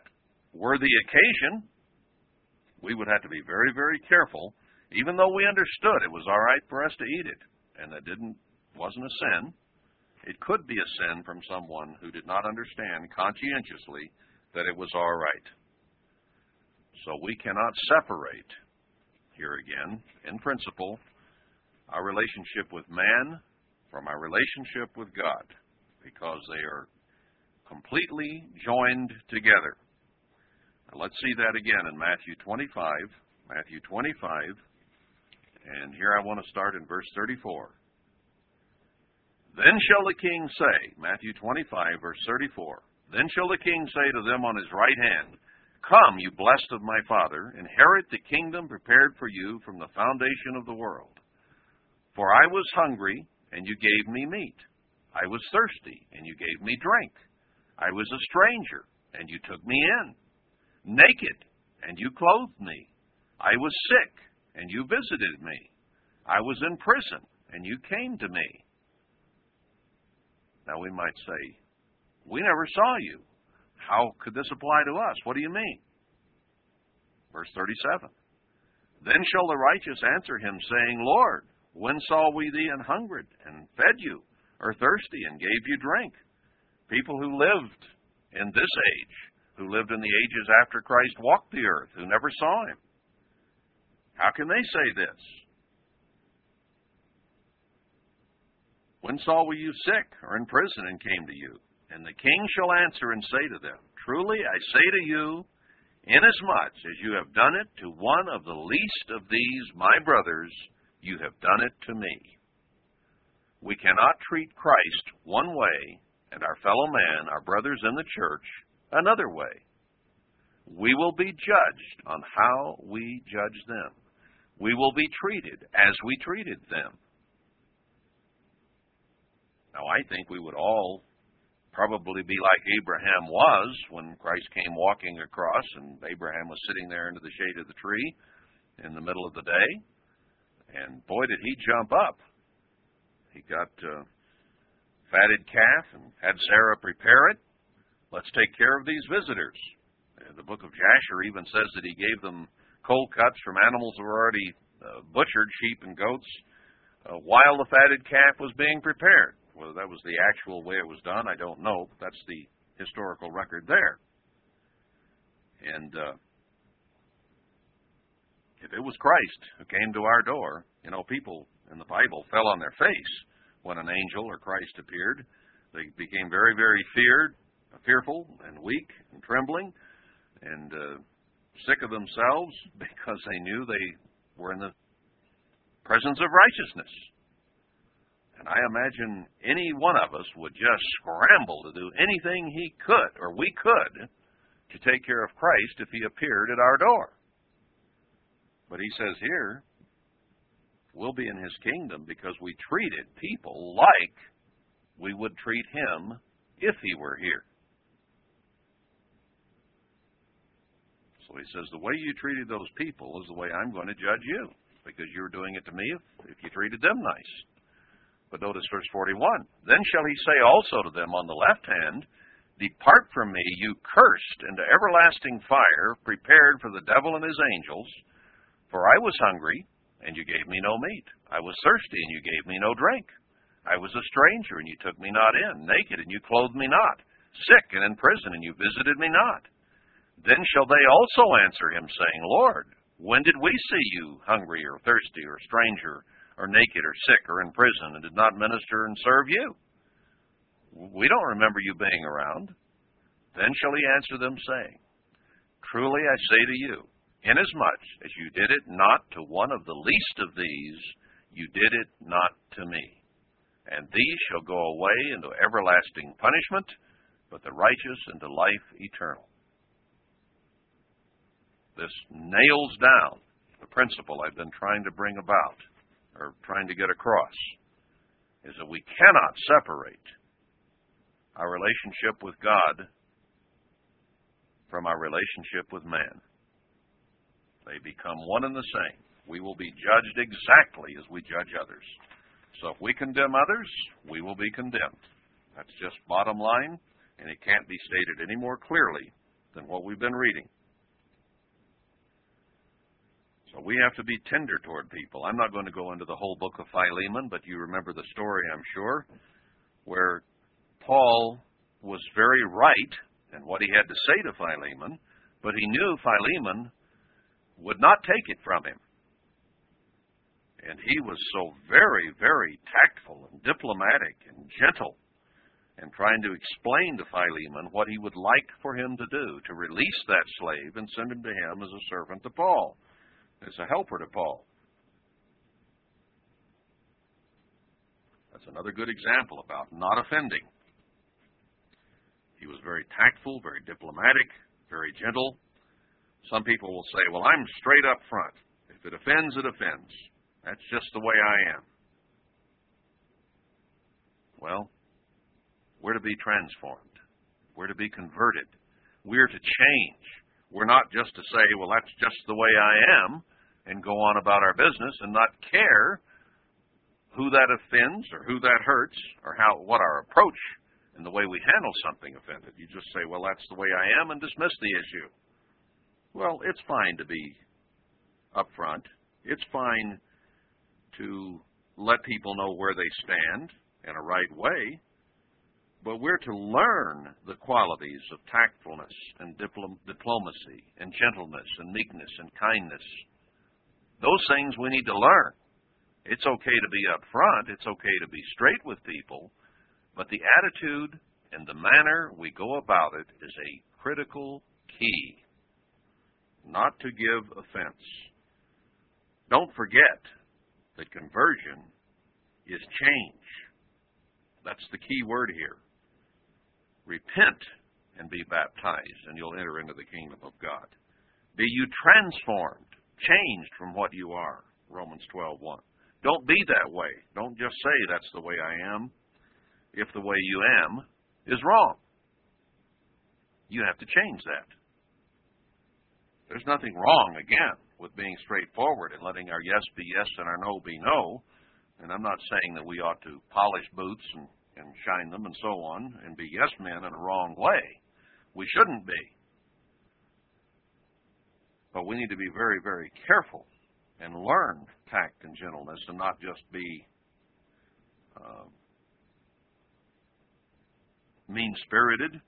were the occasion, we would have to be very, very careful, even though we understood it was all right for us to eat it, and that didn't wasn't a sin. It could be a sin from someone who did not understand conscientiously that it was all right. So we cannot separate here again, in principle, our relationship with man from our relationship with God, because they are completely joined together. Now let's see that again in Matthew 25. Matthew 25, and here I want to start in verse 34. Then shall the king say, Matthew 25, verse 34, Then shall the king say to them on his right hand, Come, you blessed of my Father, inherit the kingdom prepared for you from the foundation of the world. For I was hungry, and you gave me meat. I was thirsty, and you gave me drink. I was a stranger, and you took me in. Naked, and you clothed me. I was sick, and you visited me. I was in prison, and you came to me. Now we might say, We never saw you. How could this apply to us? What do you mean? Verse 37 Then shall the righteous answer him, saying, Lord, when saw we thee an hungered, and fed you, or thirsty, and gave you drink? People who lived in this age, who lived in the ages after Christ walked the earth, who never saw him. How can they say this? When saw we you sick or in prison and came to you? And the king shall answer and say to them, Truly I say to you, inasmuch as you have done it to one of the least of these my brothers, you have done it to me. We cannot treat Christ one way and our fellow man, our brothers in the church, another way. We will be judged on how we judge them. We will be treated as we treated them. Now, I think we would all probably be like Abraham was when Christ came walking across and Abraham was sitting there under the shade of the tree in the middle of the day. And boy, did he jump up. He got uh, fatted calf and had Sarah prepare it. Let's take care of these visitors. Uh, the book of Jasher even says that he gave them cold cuts from animals that were already uh, butchered, sheep and goats, while the fatted calf was being prepared. Whether that was the actual way it was done, I don't know, but that's the historical record there. And uh, if it was Christ who came to our door, you know, people in the Bible fell on their face when an angel or Christ appeared. They became very, very feared, fearful, and weak, and trembling, and uh, sick of themselves because they knew they were in the presence of righteousness. And I imagine any one of us would just scramble to do anything he could, or we could, to take care of Christ if he appeared at our door. But he says here, we'll be in his kingdom because we treated people like we would treat him if he were here. So he says, the way you treated those people is the way I'm going to judge you because you were doing it to me if, if you treated them nice. But notice verse 41. Then shall he say also to them on the left hand, Depart from me, you cursed, into everlasting fire, prepared for the devil and his angels. For I was hungry, and you gave me no meat. I was thirsty, and you gave me no drink. I was a stranger, and you took me not in. Naked, and you clothed me not. Sick and in prison, and you visited me not. Then shall they also answer him, saying, Lord, when did we see you hungry, or thirsty, or stranger, or naked or sick or in prison and did not minister and serve you? We don't remember you being around. Then shall he answer them, saying, Truly I say to you, inasmuch as you did it not to one of the least of these, you did it not to me. And these shall go away into everlasting punishment, but the righteous into life eternal. This nails down the principle I've been trying to bring about or trying to get across is that we cannot separate our relationship with God from our relationship with man. They become one and the same. We will be judged exactly as we judge others. So if we condemn others, we will be condemned. That's just bottom line, and it can't be stated any more clearly than what we've been reading. So we have to be tender toward people. I'm not going to go into the whole book of Philemon, but you remember the story, I'm sure, where Paul was very right in what he had to say to Philemon, but he knew Philemon would not take it from him. And he was so very, very tactful and diplomatic and gentle and trying to explain to Philemon what he would like for him to do to release that slave and send him to him as a servant to Paul as a helper to Paul. That's another good example about not offending. He was very tactful, very diplomatic, very gentle. Some people will say, Well, I'm straight up front. If it offends, it offends. That's just the way I am. Well, we're to be transformed. We're to be converted. We're to change. We're not just to say, well, that's just the way I am and go on about our business and not care who that offends or who that hurts or how what our approach and the way we handle something offended. You just say, "Well, that's the way I am," and dismiss the issue. Well, it's fine to be upfront. It's fine to let people know where they stand in a right way, but we're to learn the qualities of tactfulness and diplom- diplomacy and gentleness and meekness and kindness those things we need to learn. It's okay to be upfront, it's okay to be straight with people, but the attitude and the manner we go about it is a critical key. Not to give offense. Don't forget that conversion is change. That's the key word here. Repent and be baptized, and you'll enter into the kingdom of God. Be you transformed changed from what you are. Romans 12:1. Don't be that way. Don't just say that's the way I am. If the way you am is wrong. You have to change that. There's nothing wrong, again, with being straightforward and letting our yes be yes and our no be no. And I'm not saying that we ought to polish boots and, and shine them and so on and be yes men in a wrong way. We shouldn't be. But we need to be very, very careful and learn tact and gentleness and not just be uh, mean spirited,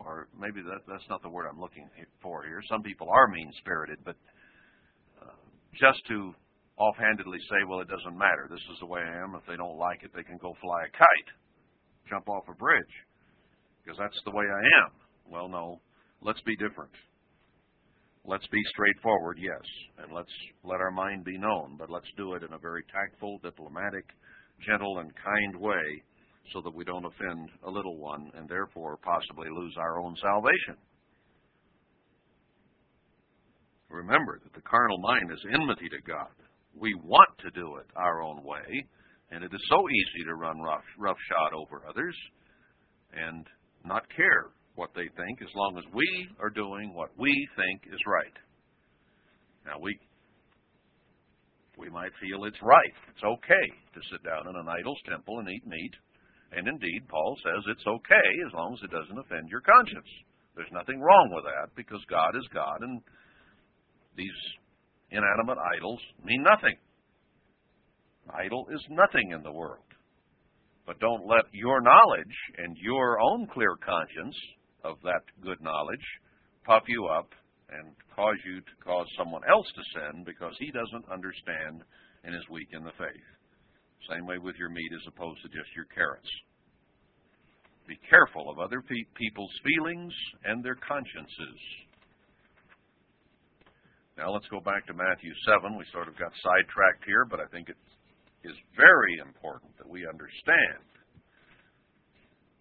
or maybe that, that's not the word I'm looking for here. Some people are mean spirited, but uh, just to offhandedly say, well, it doesn't matter. This is the way I am. If they don't like it, they can go fly a kite, jump off a bridge, because that's the way I am. Well, no, let's be different. Let's be straightforward, yes, and let's let our mind be known, but let's do it in a very tactful, diplomatic, gentle, and kind way so that we don't offend a little one and therefore possibly lose our own salvation. Remember that the carnal mind is enmity to God. We want to do it our own way, and it is so easy to run rough, roughshod over others and not care what they think as long as we are doing what we think is right. Now we we might feel it's right. It's okay to sit down in an idol's temple and eat meat. And indeed, Paul says it's okay as long as it doesn't offend your conscience. There's nothing wrong with that because God is God and these inanimate idols mean nothing. Idol is nothing in the world. But don't let your knowledge and your own clear conscience of that good knowledge puff you up and cause you to cause someone else to sin because he doesn't understand and is weak in the faith. Same way with your meat as opposed to just your carrots. Be careful of other pe- people's feelings and their consciences. Now let's go back to Matthew 7. We sort of got sidetracked here, but I think it is very important that we understand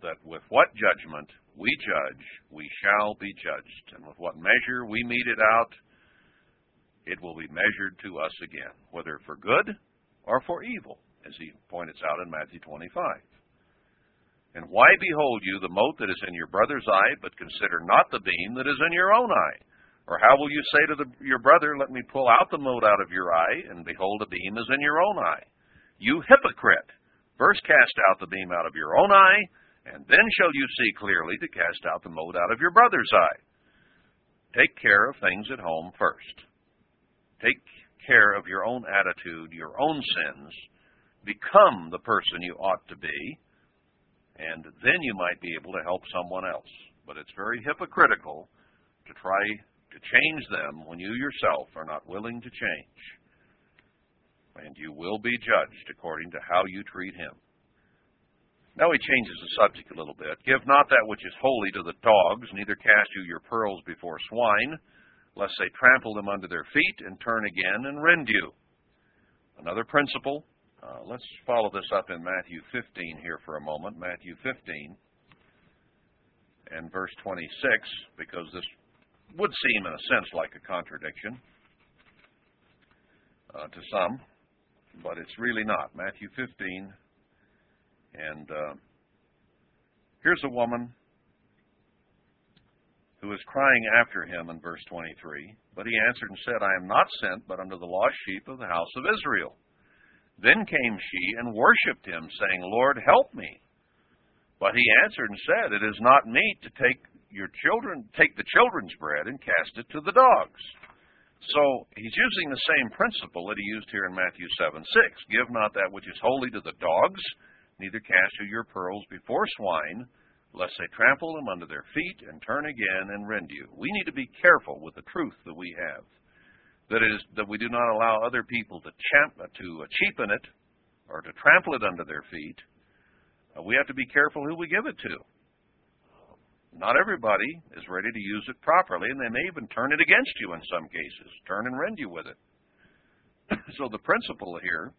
that with what judgment we judge, we shall be judged. And with what measure we mete it out, it will be measured to us again, whether for good or for evil, as he points out in Matthew 25. And why behold you the mote that is in your brother's eye, but consider not the beam that is in your own eye? Or how will you say to the, your brother, Let me pull out the mote out of your eye, and behold, a beam is in your own eye? You hypocrite! First cast out the beam out of your own eye, and then shall you see clearly to cast out the mote out of your brother's eye. Take care of things at home first. Take care of your own attitude, your own sins. Become the person you ought to be, and then you might be able to help someone else. But it's very hypocritical to try to change them when you yourself are not willing to change. And you will be judged according to how you treat him. Now he changes the subject a little bit. Give not that which is holy to the dogs, neither cast you your pearls before swine, lest they trample them under their feet and turn again and rend you. Another principle. Uh, let's follow this up in Matthew 15 here for a moment. Matthew 15 and verse 26, because this would seem, in a sense, like a contradiction uh, to some, but it's really not. Matthew 15 and uh, here's a woman who is crying after him in verse 23. But he answered and said, I am not sent but unto the lost sheep of the house of Israel. Then came she and worshipped him, saying, Lord, help me. But he answered and said, It is not meet to take your children, take the children's bread and cast it to the dogs. So he's using the same principle that he used here in Matthew 7 6. Give not that which is holy to the dogs, neither cast you your pearls before swine, lest they trample them under their feet and turn again and rend you. We need to be careful with the truth that we have. That is, that we do not allow other people to, champ, to cheapen it or to trample it under their feet. Uh, we have to be careful who we give it to. Not everybody is ready to use it properly, and they may even turn it against you in some cases, turn and rend you with it. so the principle here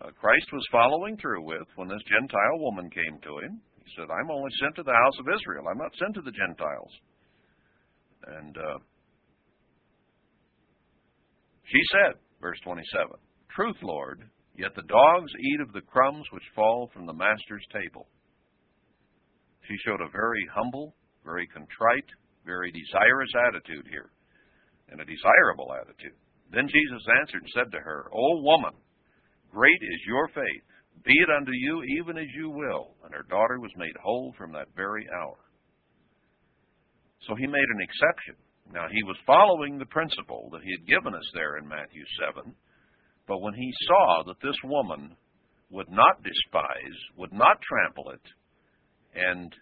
uh, Christ was following through with when this Gentile woman came to him. He said, I'm only sent to the house of Israel. I'm not sent to the Gentiles. And uh, she said, verse 27, Truth, Lord, yet the dogs eat of the crumbs which fall from the master's table. She showed a very humble, very contrite, very desirous attitude here, and a desirable attitude. Then Jesus answered and said to her, O woman, great is your faith. Be it unto you even as you will. And her daughter was made whole from that very hour. So he made an exception. Now, he was following the principle that he had given us there in Matthew 7. But when he saw that this woman would not despise, would not trample it, and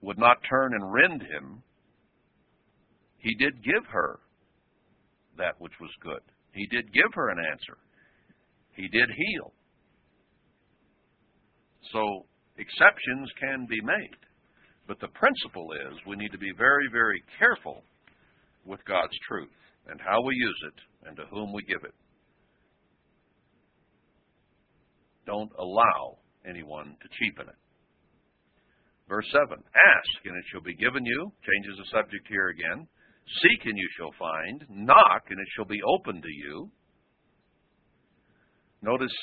would not turn and rend him, he did give her that which was good. He did give her an answer. He did heal. So exceptions can be made. But the principle is we need to be very, very careful with God's truth and how we use it and to whom we give it. Don't allow anyone to cheapen it. Verse 7 Ask, and it shall be given you. Changes the subject here again. Seek, and you shall find. Knock, and it shall be opened to you. Notice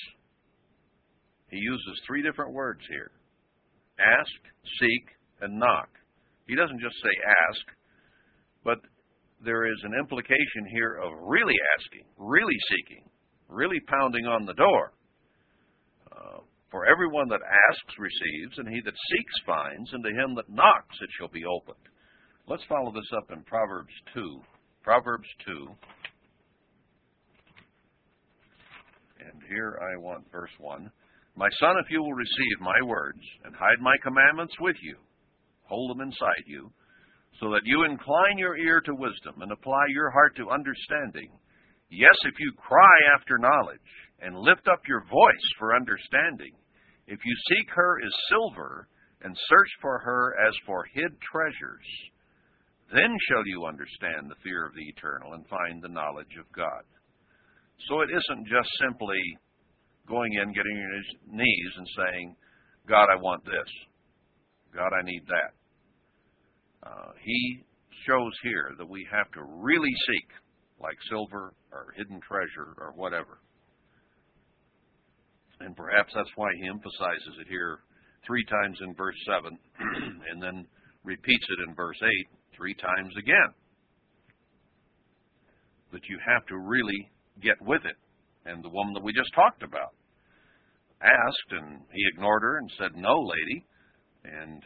he uses three different words here ask, seek, and knock. He doesn't just say ask, but there is an implication here of really asking, really seeking, really pounding on the door. Uh, for everyone that asks receives, and he that seeks finds, and to him that knocks it shall be opened. Let's follow this up in Proverbs 2. Proverbs 2. And here I want verse 1. My son, if you will receive my words and hide my commandments with you, hold them inside you, so that you incline your ear to wisdom and apply your heart to understanding. Yes, if you cry after knowledge and lift up your voice for understanding, if you seek her as silver and search for her as for hid treasures, then shall you understand the fear of the eternal and find the knowledge of God. So it isn't just simply going in, getting on his knees, and saying, God, I want this. God, I need that. Uh, he shows here that we have to really seek, like silver or hidden treasure or whatever. And perhaps that's why he emphasizes it here three times in verse 7 and then repeats it in verse 8 three times again. That you have to really get with it and the woman that we just talked about asked, and he ignored her and said, No, lady. And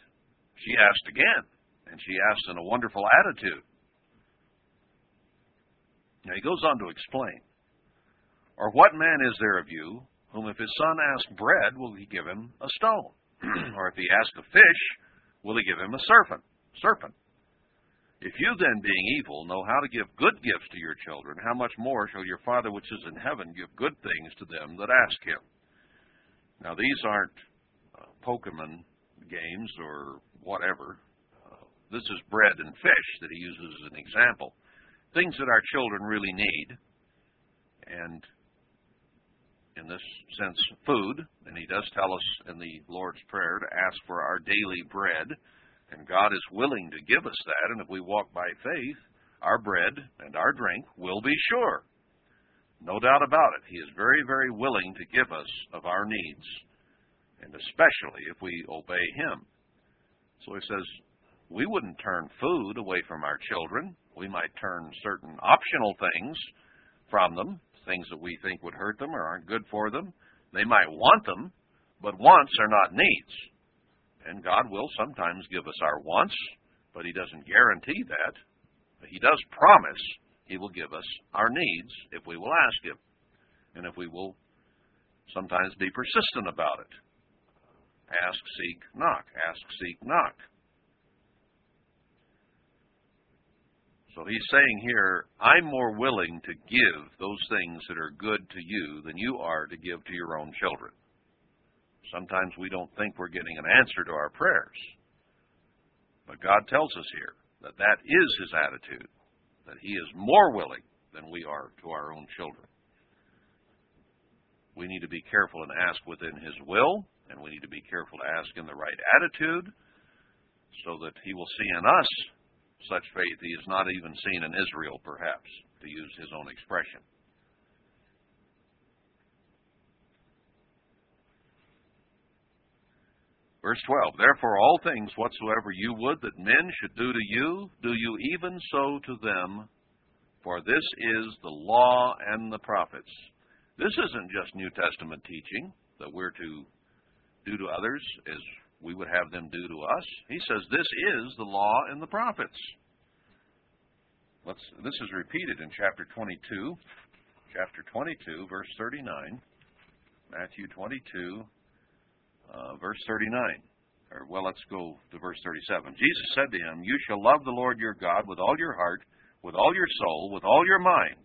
she asked again, and she asked in a wonderful attitude. Now he goes on to explain. Or what man is there of you whom if his son asks bread, will he give him a stone? or if he asks a fish, will he give him a serpent? Serpent. If you then, being evil, know how to give good gifts to your children, how much more shall your Father which is in heaven give good things to them that ask him? Now, these aren't uh, Pokemon games or whatever. Uh, this is bread and fish that he uses as an example. Things that our children really need. And in this sense, food. And he does tell us in the Lord's Prayer to ask for our daily bread and God is willing to give us that, and if we walk by faith, our bread and our drink will be sure. No doubt about it. He is very, very willing to give us of our needs, and especially if we obey Him. So he says, we wouldn't turn food away from our children. We might turn certain optional things from them, things that we think would hurt them or aren't good for them. They might want them, but wants are not needs. And God will sometimes give us our wants, but He doesn't guarantee that. He does promise He will give us our needs if we will ask Him, and if we will sometimes be persistent about it. Ask, seek, knock. Ask, seek, knock. So he's saying here, I'm more willing to give those things that are good to you than you are to give to your own children. Sometimes we don't think we're getting an answer to our prayers. But God tells us here that that is his attitude, that he is more willing than we are to our own children. We need to be careful and ask within his will, and we need to be careful to ask in the right attitude so that he will see in us such faith he has not even seen in Israel, perhaps, to use his own expression. Verse 12 Therefore, all things whatsoever you would that men should do to you, do you even so to them, for this is the law and the prophets. This isn't just New Testament teaching that we're to do to others as we would have them do to us. He says this is the law and the prophets. Let's, this is repeated in chapter 22, chapter 22, verse 39. Matthew 22, uh, verse 39. Or, well, let's go to verse 37. Jesus said to him, You shall love the Lord your God with all your heart, with all your soul, with all your mind.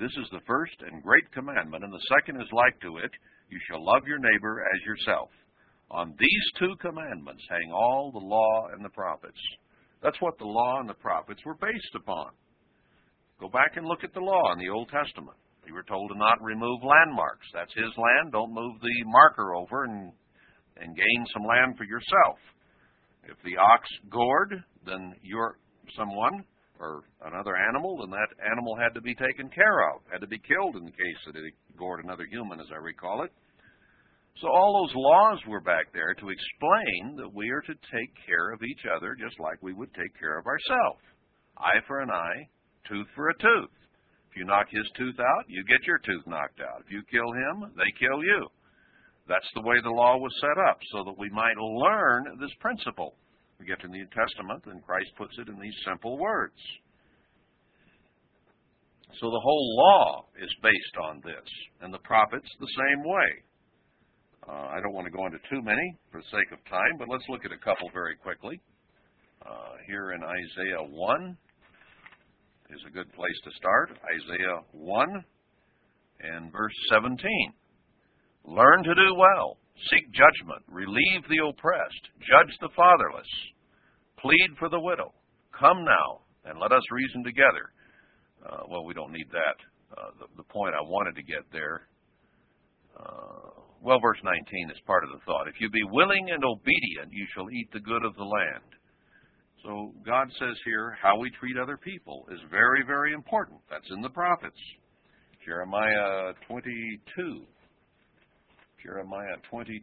This is the first and great commandment, and the second is like to it You shall love your neighbor as yourself. On these two commandments hang all the law and the prophets. That's what the law and the prophets were based upon. Go back and look at the law in the Old Testament. You were told to not remove landmarks. That's his land. Don't move the marker over and and gain some land for yourself. If the ox gored, then you're someone or another animal, then that animal had to be taken care of, had to be killed in the case that it gored another human, as I recall it. So all those laws were back there to explain that we are to take care of each other just like we would take care of ourselves. Eye for an eye, tooth for a tooth. If you knock his tooth out, you get your tooth knocked out. If you kill him, they kill you. That's the way the law was set up, so that we might learn this principle. We get to the New Testament, and Christ puts it in these simple words. So the whole law is based on this, and the prophets the same way. Uh, I don't want to go into too many for the sake of time, but let's look at a couple very quickly. Uh, here in Isaiah 1 is a good place to start. Isaiah 1 and verse 17. Learn to do well. Seek judgment. Relieve the oppressed. Judge the fatherless. Plead for the widow. Come now, and let us reason together. Uh, well, we don't need that. Uh, the, the, point I wanted to get there. Uh, well, verse 19 is part of the thought. If you be willing and obedient, you shall eat the good of the land. So God says here how we treat other people is very, very important. That's in the prophets. Jeremiah 22. Jeremiah 22.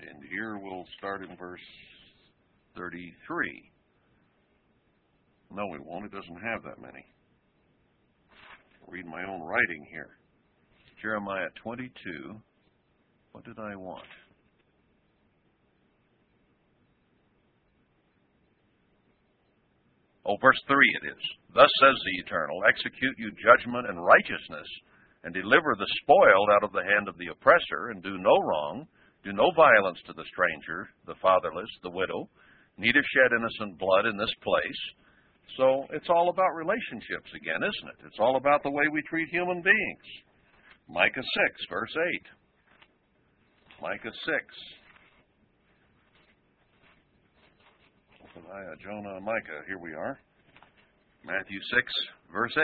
And here we'll start in verse 33. No, we won't. It doesn't have that many. I'll read my own writing here. Jeremiah 22. What did I want? Oh, verse 3 it is. Thus says the Eternal Execute you judgment and righteousness and deliver the spoiled out of the hand of the oppressor, and do no wrong, do no violence to the stranger, the fatherless, the widow, neither shed innocent blood in this place. So it's all about relationships again, isn't it? It's all about the way we treat human beings. Micah 6, verse 8. Micah 6. Jonah, Micah, here we are. Matthew 6, verse 8.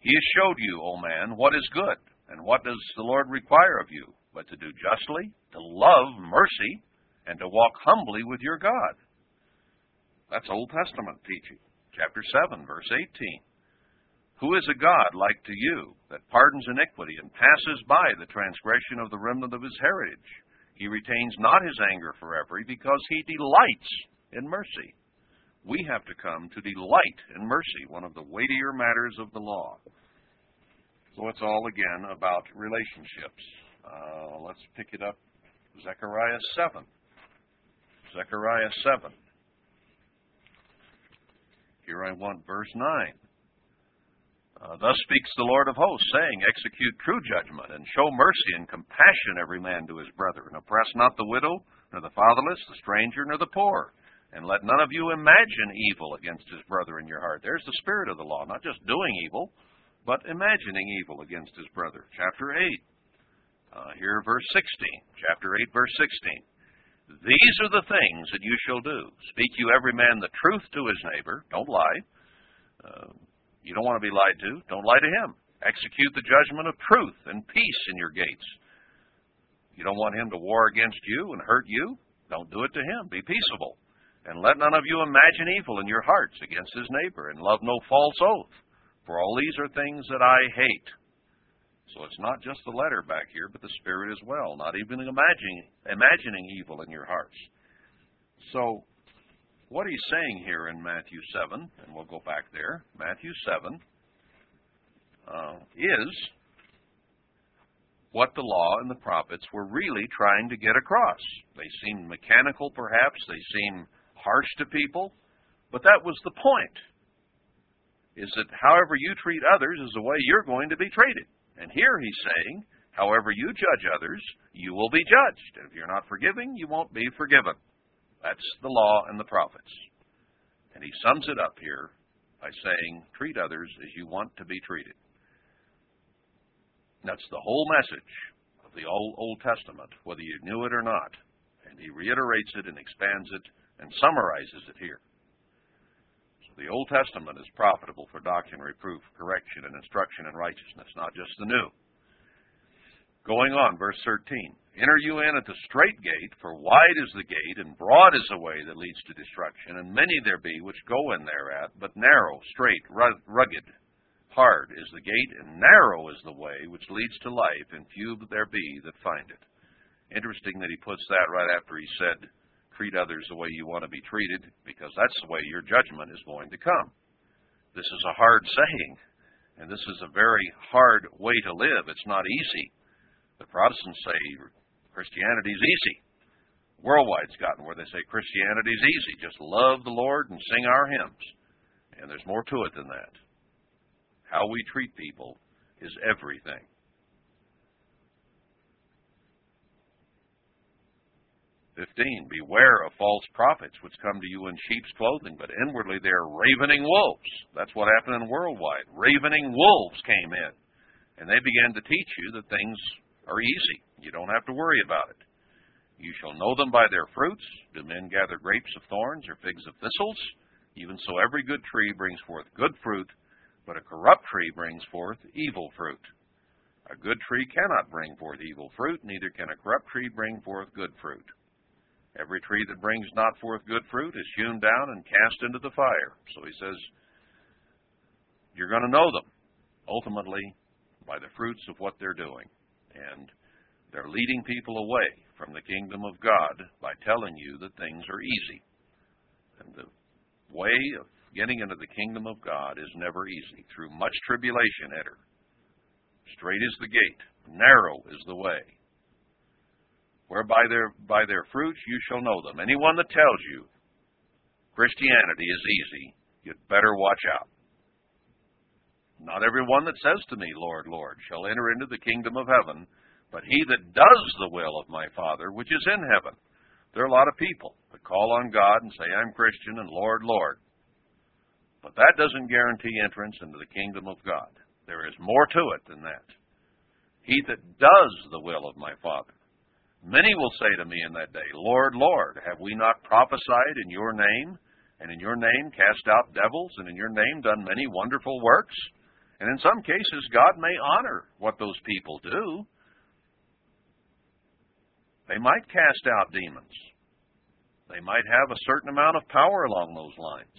He has showed you, O man, what is good, and what does the Lord require of you, but to do justly, to love mercy, and to walk humbly with your God. That's Old Testament teaching. Chapter 7, verse 18. Who is a God like to you, that pardons iniquity and passes by the transgression of the remnant of his heritage? He retains not his anger forever, because he delights in mercy we have to come to delight in mercy, one of the weightier matters of the law. So it's all again about relationships. Uh, let's pick it up. Zechariah 7. Zechariah 7. Here I want verse 9. Uh, Thus speaks the Lord of hosts, saying, Execute true judgment, and show mercy and compassion every man to his brother, and oppress not the widow, nor the fatherless, the stranger, nor the poor and let none of you imagine evil against his brother in your heart. There's the spirit of the law, not just doing evil, but imagining evil against his brother. Chapter 8. Uh, here, verse 16. Chapter 8, verse 16. These are the things that you shall do. Speak you every man the truth to his neighbor. Don't lie. Uh, you don't want to be lied to. Don't lie to him. Execute the judgment of truth and peace in your gates. You don't want him to war against you and hurt you. Don't do it to him. Be peaceable. And let none of you imagine evil in your hearts against his neighbor, and love no false oath, for all these are things that I hate. So it's not just the letter back here, but the spirit as well, not even imagining, imagining evil in your hearts. So, what he's saying here in Matthew 7, and we'll go back there, Matthew 7, uh, is what the law and the prophets were really trying to get across. They seem mechanical, perhaps, they seem harsh to people, but that was the point. Is that however you treat others is the way you're going to be treated. And here he's saying, however you judge others, you will be judged. And if you're not forgiving, you won't be forgiven. That's the law and the prophets. And he sums it up here by saying, treat others as you want to be treated. That's the whole message of the Old, Old Testament, whether you knew it or not. And he reiterates it and expands it and summarizes it here. So the Old Testament is profitable for doctrine, reproof, correction, and instruction in righteousness, not just the New. Going on, verse 13. Enter you in at the strait gate, for wide is the gate, and broad is the way that leads to destruction, and many there be which go in thereat, but narrow, strait, rugged, hard is the gate, and narrow is the way which leads to life, and few there be that find it. Interesting that he puts that right after he said, treat others the way you want to be treated, because that's the way your judgment is going to come. This is a hard saying, and this is a very hard way to live. It's not easy. The Protestants say Christianity is easy. Worldwide's gotten where they say Christianity is easy. Just love the Lord and sing our hymns. And there's more to it than that. How we treat people is everything. 15. Beware of false prophets which come to you in sheep's clothing, but inwardly they are ravening wolves. That's what happened in worldwide. Ravening wolves came in, and they began to teach you that things are easy. You don't have to worry about it. You shall know them by their fruits. Do men gather grapes of thorns or figs of thistles? Even so, every good tree brings forth good fruit, but a corrupt tree brings forth evil fruit. A good tree cannot bring forth evil fruit, neither can a corrupt tree bring forth good fruit. Every tree that brings not forth good fruit is hewn down and cast into the fire. So he says, you're going to know them ultimately by the fruits of what they're doing. And they're leading people away from the kingdom of God by telling you that things are easy. And the way of getting into the kingdom of God is never easy. Through much tribulation, enter. Straight is the gate, narrow is the way whereby their by their fruits you shall know them. Anyone that tells you Christianity is easy, you'd better watch out. Not everyone that says to me, Lord, Lord, shall enter into the kingdom of heaven, but he that does the will of my Father which is in heaven. There are a lot of people that call on God and say, I'm Christian and Lord, Lord. But that doesn't guarantee entrance into the kingdom of God. There is more to it than that. He that does the will of my Father. Many will say to me in that day, Lord, Lord, have we not prophesied in your name, and in your name cast out devils, and in your name done many wonderful works? And in some cases, God may honor what those people do. They might cast out demons. They might have a certain amount of power along those lines.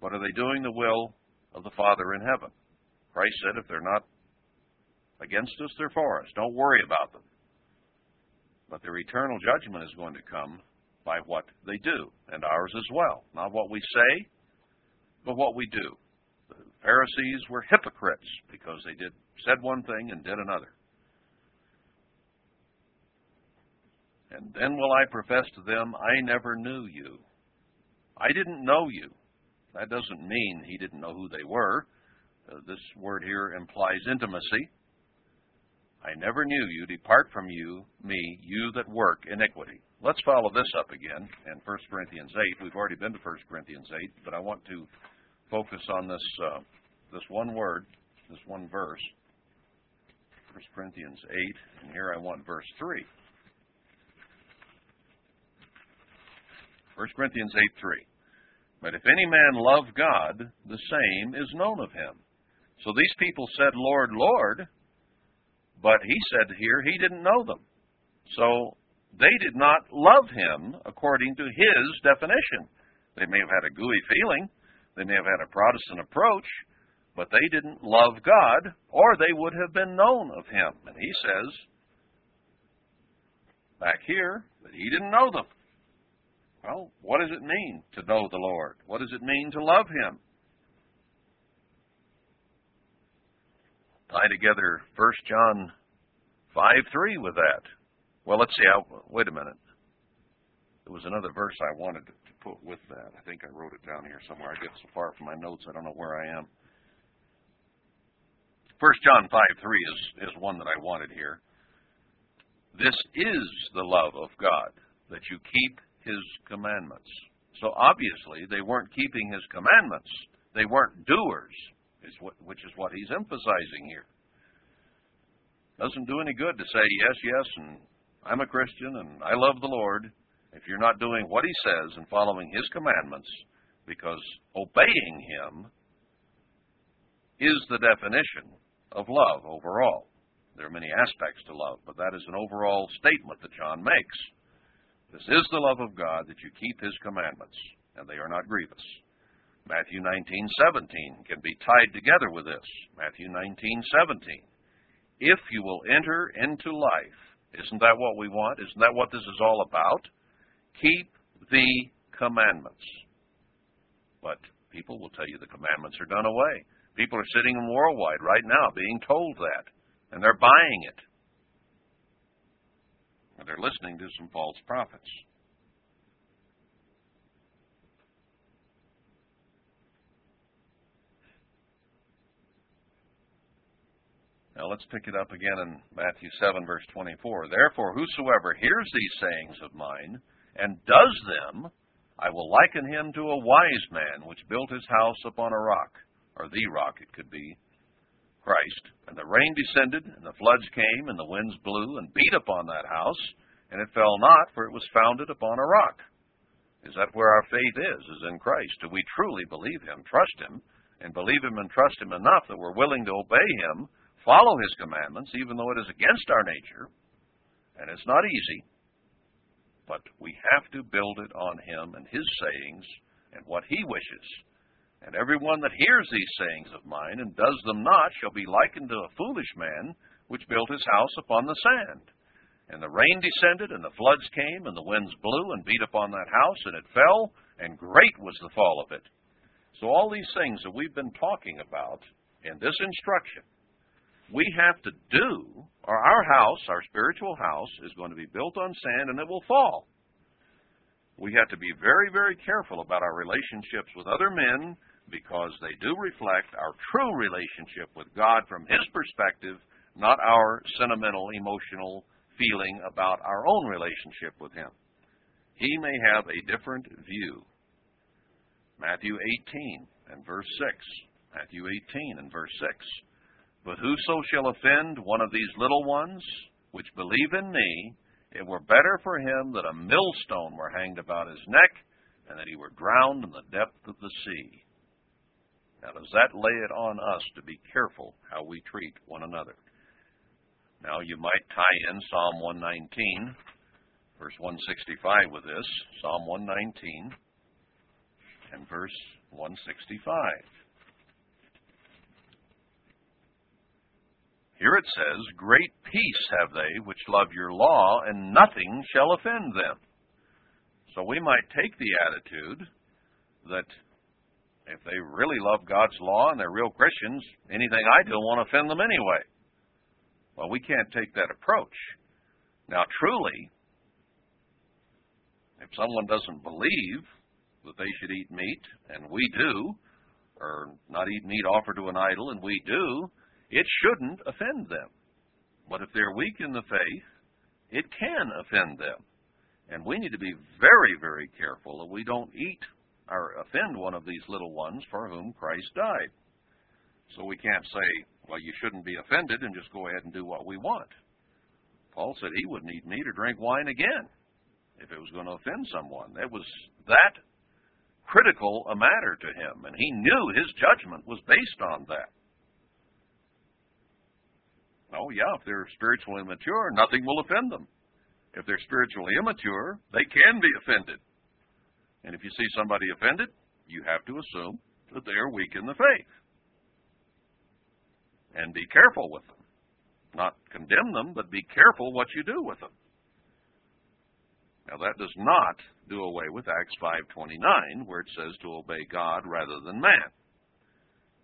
But are they doing the will of the Father in heaven? Christ said, if they're not against us, they're for us. Don't worry about them. But their eternal judgment is going to come by what they do, and ours as well. Not what we say, but what we do. The Pharisees were hypocrites because they did said one thing and did another. And then will I profess to them, I never knew you. I didn't know you. That doesn't mean he didn't know who they were. Uh, this word here implies intimacy. I never knew you. Depart from you, me, you that work iniquity. Let's follow this up again in 1 Corinthians 8. We've already been to 1 Corinthians 8, but I want to focus on this uh, this one word, this one verse. 1 Corinthians 8, and here I want verse 3. 1 Corinthians 8 3. But if any man love God, the same is known of him. So these people said, Lord, Lord, but he said here he didn't know them. So they did not love him according to his definition. They may have had a gooey feeling. They may have had a Protestant approach. but they didn't love God, or they would have been known of him. And he says back here that he didn't know them. Well, what does it mean to know the Lord? What does it mean to love him? Tie together 1 John 5 3 with that. Well, let's see. How, wait a minute. There was another verse I wanted to put with that. I think I wrote it down here somewhere. I get so far from my notes, I don't know where I am. 1 John 5 3 is, is one that I wanted here. This is the love of God, that you keep his commandments. So obviously, they weren't keeping his commandments. They weren't doers, is what, which is what he's emphasizing here. Doesn't do any good to say, yes, yes, and I'm a Christian and I love the Lord, if you're not doing what he says and following his commandments, because obeying him is the definition of love overall. There are many aspects to love, but that is an overall statement that John makes. This is the love of God that you keep his commandments, and they are not grievous. Matthew 19:17 can be tied together with this. Matthew 19:17. If you will enter into life, isn't that what we want? Isn't that what this is all about? Keep the commandments. But people will tell you the commandments are done away. People are sitting worldwide right now being told that, and they're buying it. And they're listening to some false prophets. Now let's pick it up again in Matthew 7, verse 24. Therefore, whosoever hears these sayings of mine and does them, I will liken him to a wise man which built his house upon a rock or the rock it could be, Christ. And the rain descended, and the floods came, and the winds blew and beat upon that house, and it fell not, for it was founded upon a rock. Is that where our faith is, is in Christ? Do we truly believe Him, trust Him, and believe Him and trust Him enough that we're willing to obey Him, follow His commandments, even though it is against our nature? And it's not easy, but we have to build it on Him and His sayings and what He wishes. And every one that hears these sayings of mine and does them not shall be likened to a foolish man which built his house upon the sand. And the rain descended, and the floods came, and the winds blew and beat upon that house, and it fell, and great was the fall of it. So, all these things that we've been talking about in this instruction, we have to do, or our house, our spiritual house, is going to be built on sand and it will fall. We have to be very, very careful about our relationships with other men because they do reflect our true relationship with God from His perspective, not our sentimental, emotional feeling about our own relationship with Him. He may have a different view. Matthew 18 and verse 6. Matthew 18 and verse 6. But whoso shall offend one of these little ones which believe in me, it were better for him that a millstone were hanged about his neck, and that he were drowned in the depth of the sea. Now, does that lay it on us to be careful how we treat one another? Now, you might tie in Psalm 119, verse 165 with this. Psalm 119 and verse 165. Here it says, Great peace have they which love your law, and nothing shall offend them. So we might take the attitude that if they really love God's law and they're real Christians, anything I do won't offend them anyway. Well, we can't take that approach. Now, truly, if someone doesn't believe that they should eat meat, and we do, or not eat meat offered to an idol, and we do, it shouldn't offend them. But if they're weak in the faith, it can offend them. And we need to be very, very careful that we don't eat or offend one of these little ones for whom Christ died. So we can't say, well, you shouldn't be offended and just go ahead and do what we want. Paul said he wouldn't eat meat or drink wine again if it was going to offend someone. It was that critical a matter to him, and he knew his judgment was based on that. Oh, yeah, if they're spiritually mature, nothing will offend them. If they're spiritually immature, they can be offended. And if you see somebody offended, you have to assume that they are weak in the faith. and be careful with them. Not condemn them, but be careful what you do with them. Now that does not do away with Acts 5:29 where it says to obey God rather than man.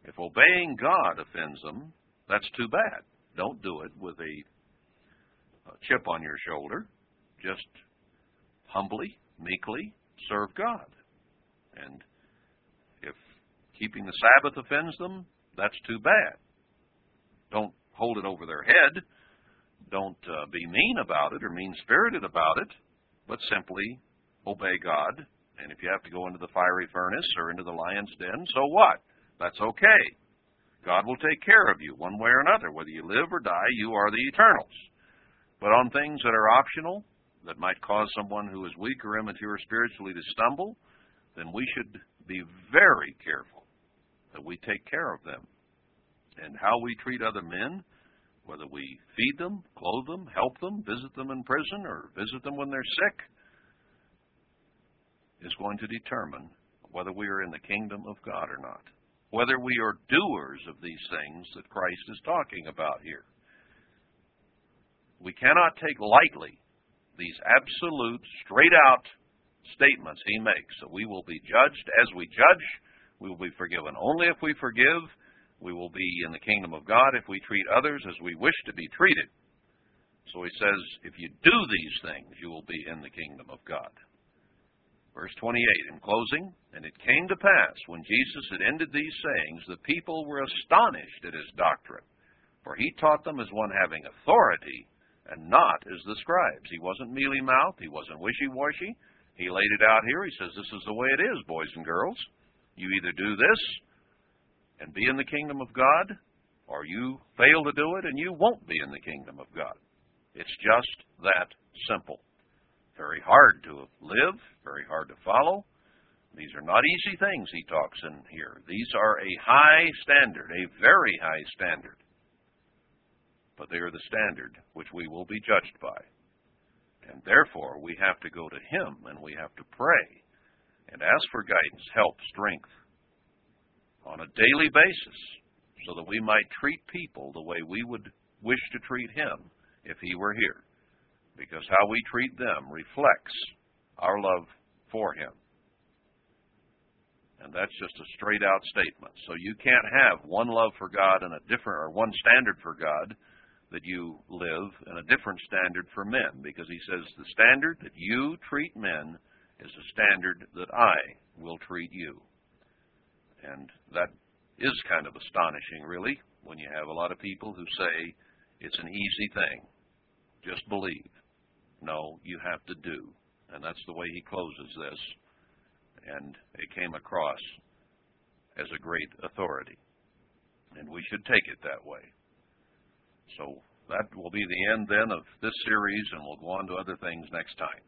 If obeying God offends them, that's too bad. Don't do it with a, chip on your shoulder. Just humbly, meekly serve God. And if keeping the Sabbath offends them, that's too bad. Don't hold it over their head. Don't uh, be mean about it or mean spirited about it, but simply obey God. And if you have to go into the fiery furnace or into the lion's den, so what? That's okay. God will take care of you one way or another. Whether you live or die, you are the eternals. But on things that are optional, that might cause someone who is weak or immature spiritually to stumble, then we should be very careful that we take care of them. And how we treat other men, whether we feed them, clothe them, help them, visit them in prison, or visit them when they're sick, is going to determine whether we are in the kingdom of God or not. Whether we are doers of these things that Christ is talking about here. We cannot take lightly these absolute, straight out statements he makes. So we will be judged as we judge. We will be forgiven only if we forgive. We will be in the kingdom of God if we treat others as we wish to be treated. So he says, if you do these things, you will be in the kingdom of God. Verse 28, in closing, and it came to pass when Jesus had ended these sayings, the people were astonished at his doctrine, for he taught them as one having authority and not as the scribes. He wasn't mealy mouthed, he wasn't wishy washy. He laid it out here. He says, This is the way it is, boys and girls. You either do this and be in the kingdom of God, or you fail to do it and you won't be in the kingdom of God. It's just that simple. Very hard to live, very hard to follow. These are not easy things he talks in here. These are a high standard, a very high standard. But they are the standard which we will be judged by. And therefore, we have to go to him and we have to pray and ask for guidance, help, strength on a daily basis so that we might treat people the way we would wish to treat him if he were here because how we treat them reflects our love for Him. And that's just a straight out statement. So you can't have one love for God and a different, or one standard for God that you live and a different standard for men, because He says the standard that you treat men is the standard that I will treat you. And that is kind of astonishing, really, when you have a lot of people who say it's an easy thing. Just believe. No, you have to do. And that's the way he closes this. And it came across as a great authority. And we should take it that way. So that will be the end then of this series, and we'll go on to other things next time.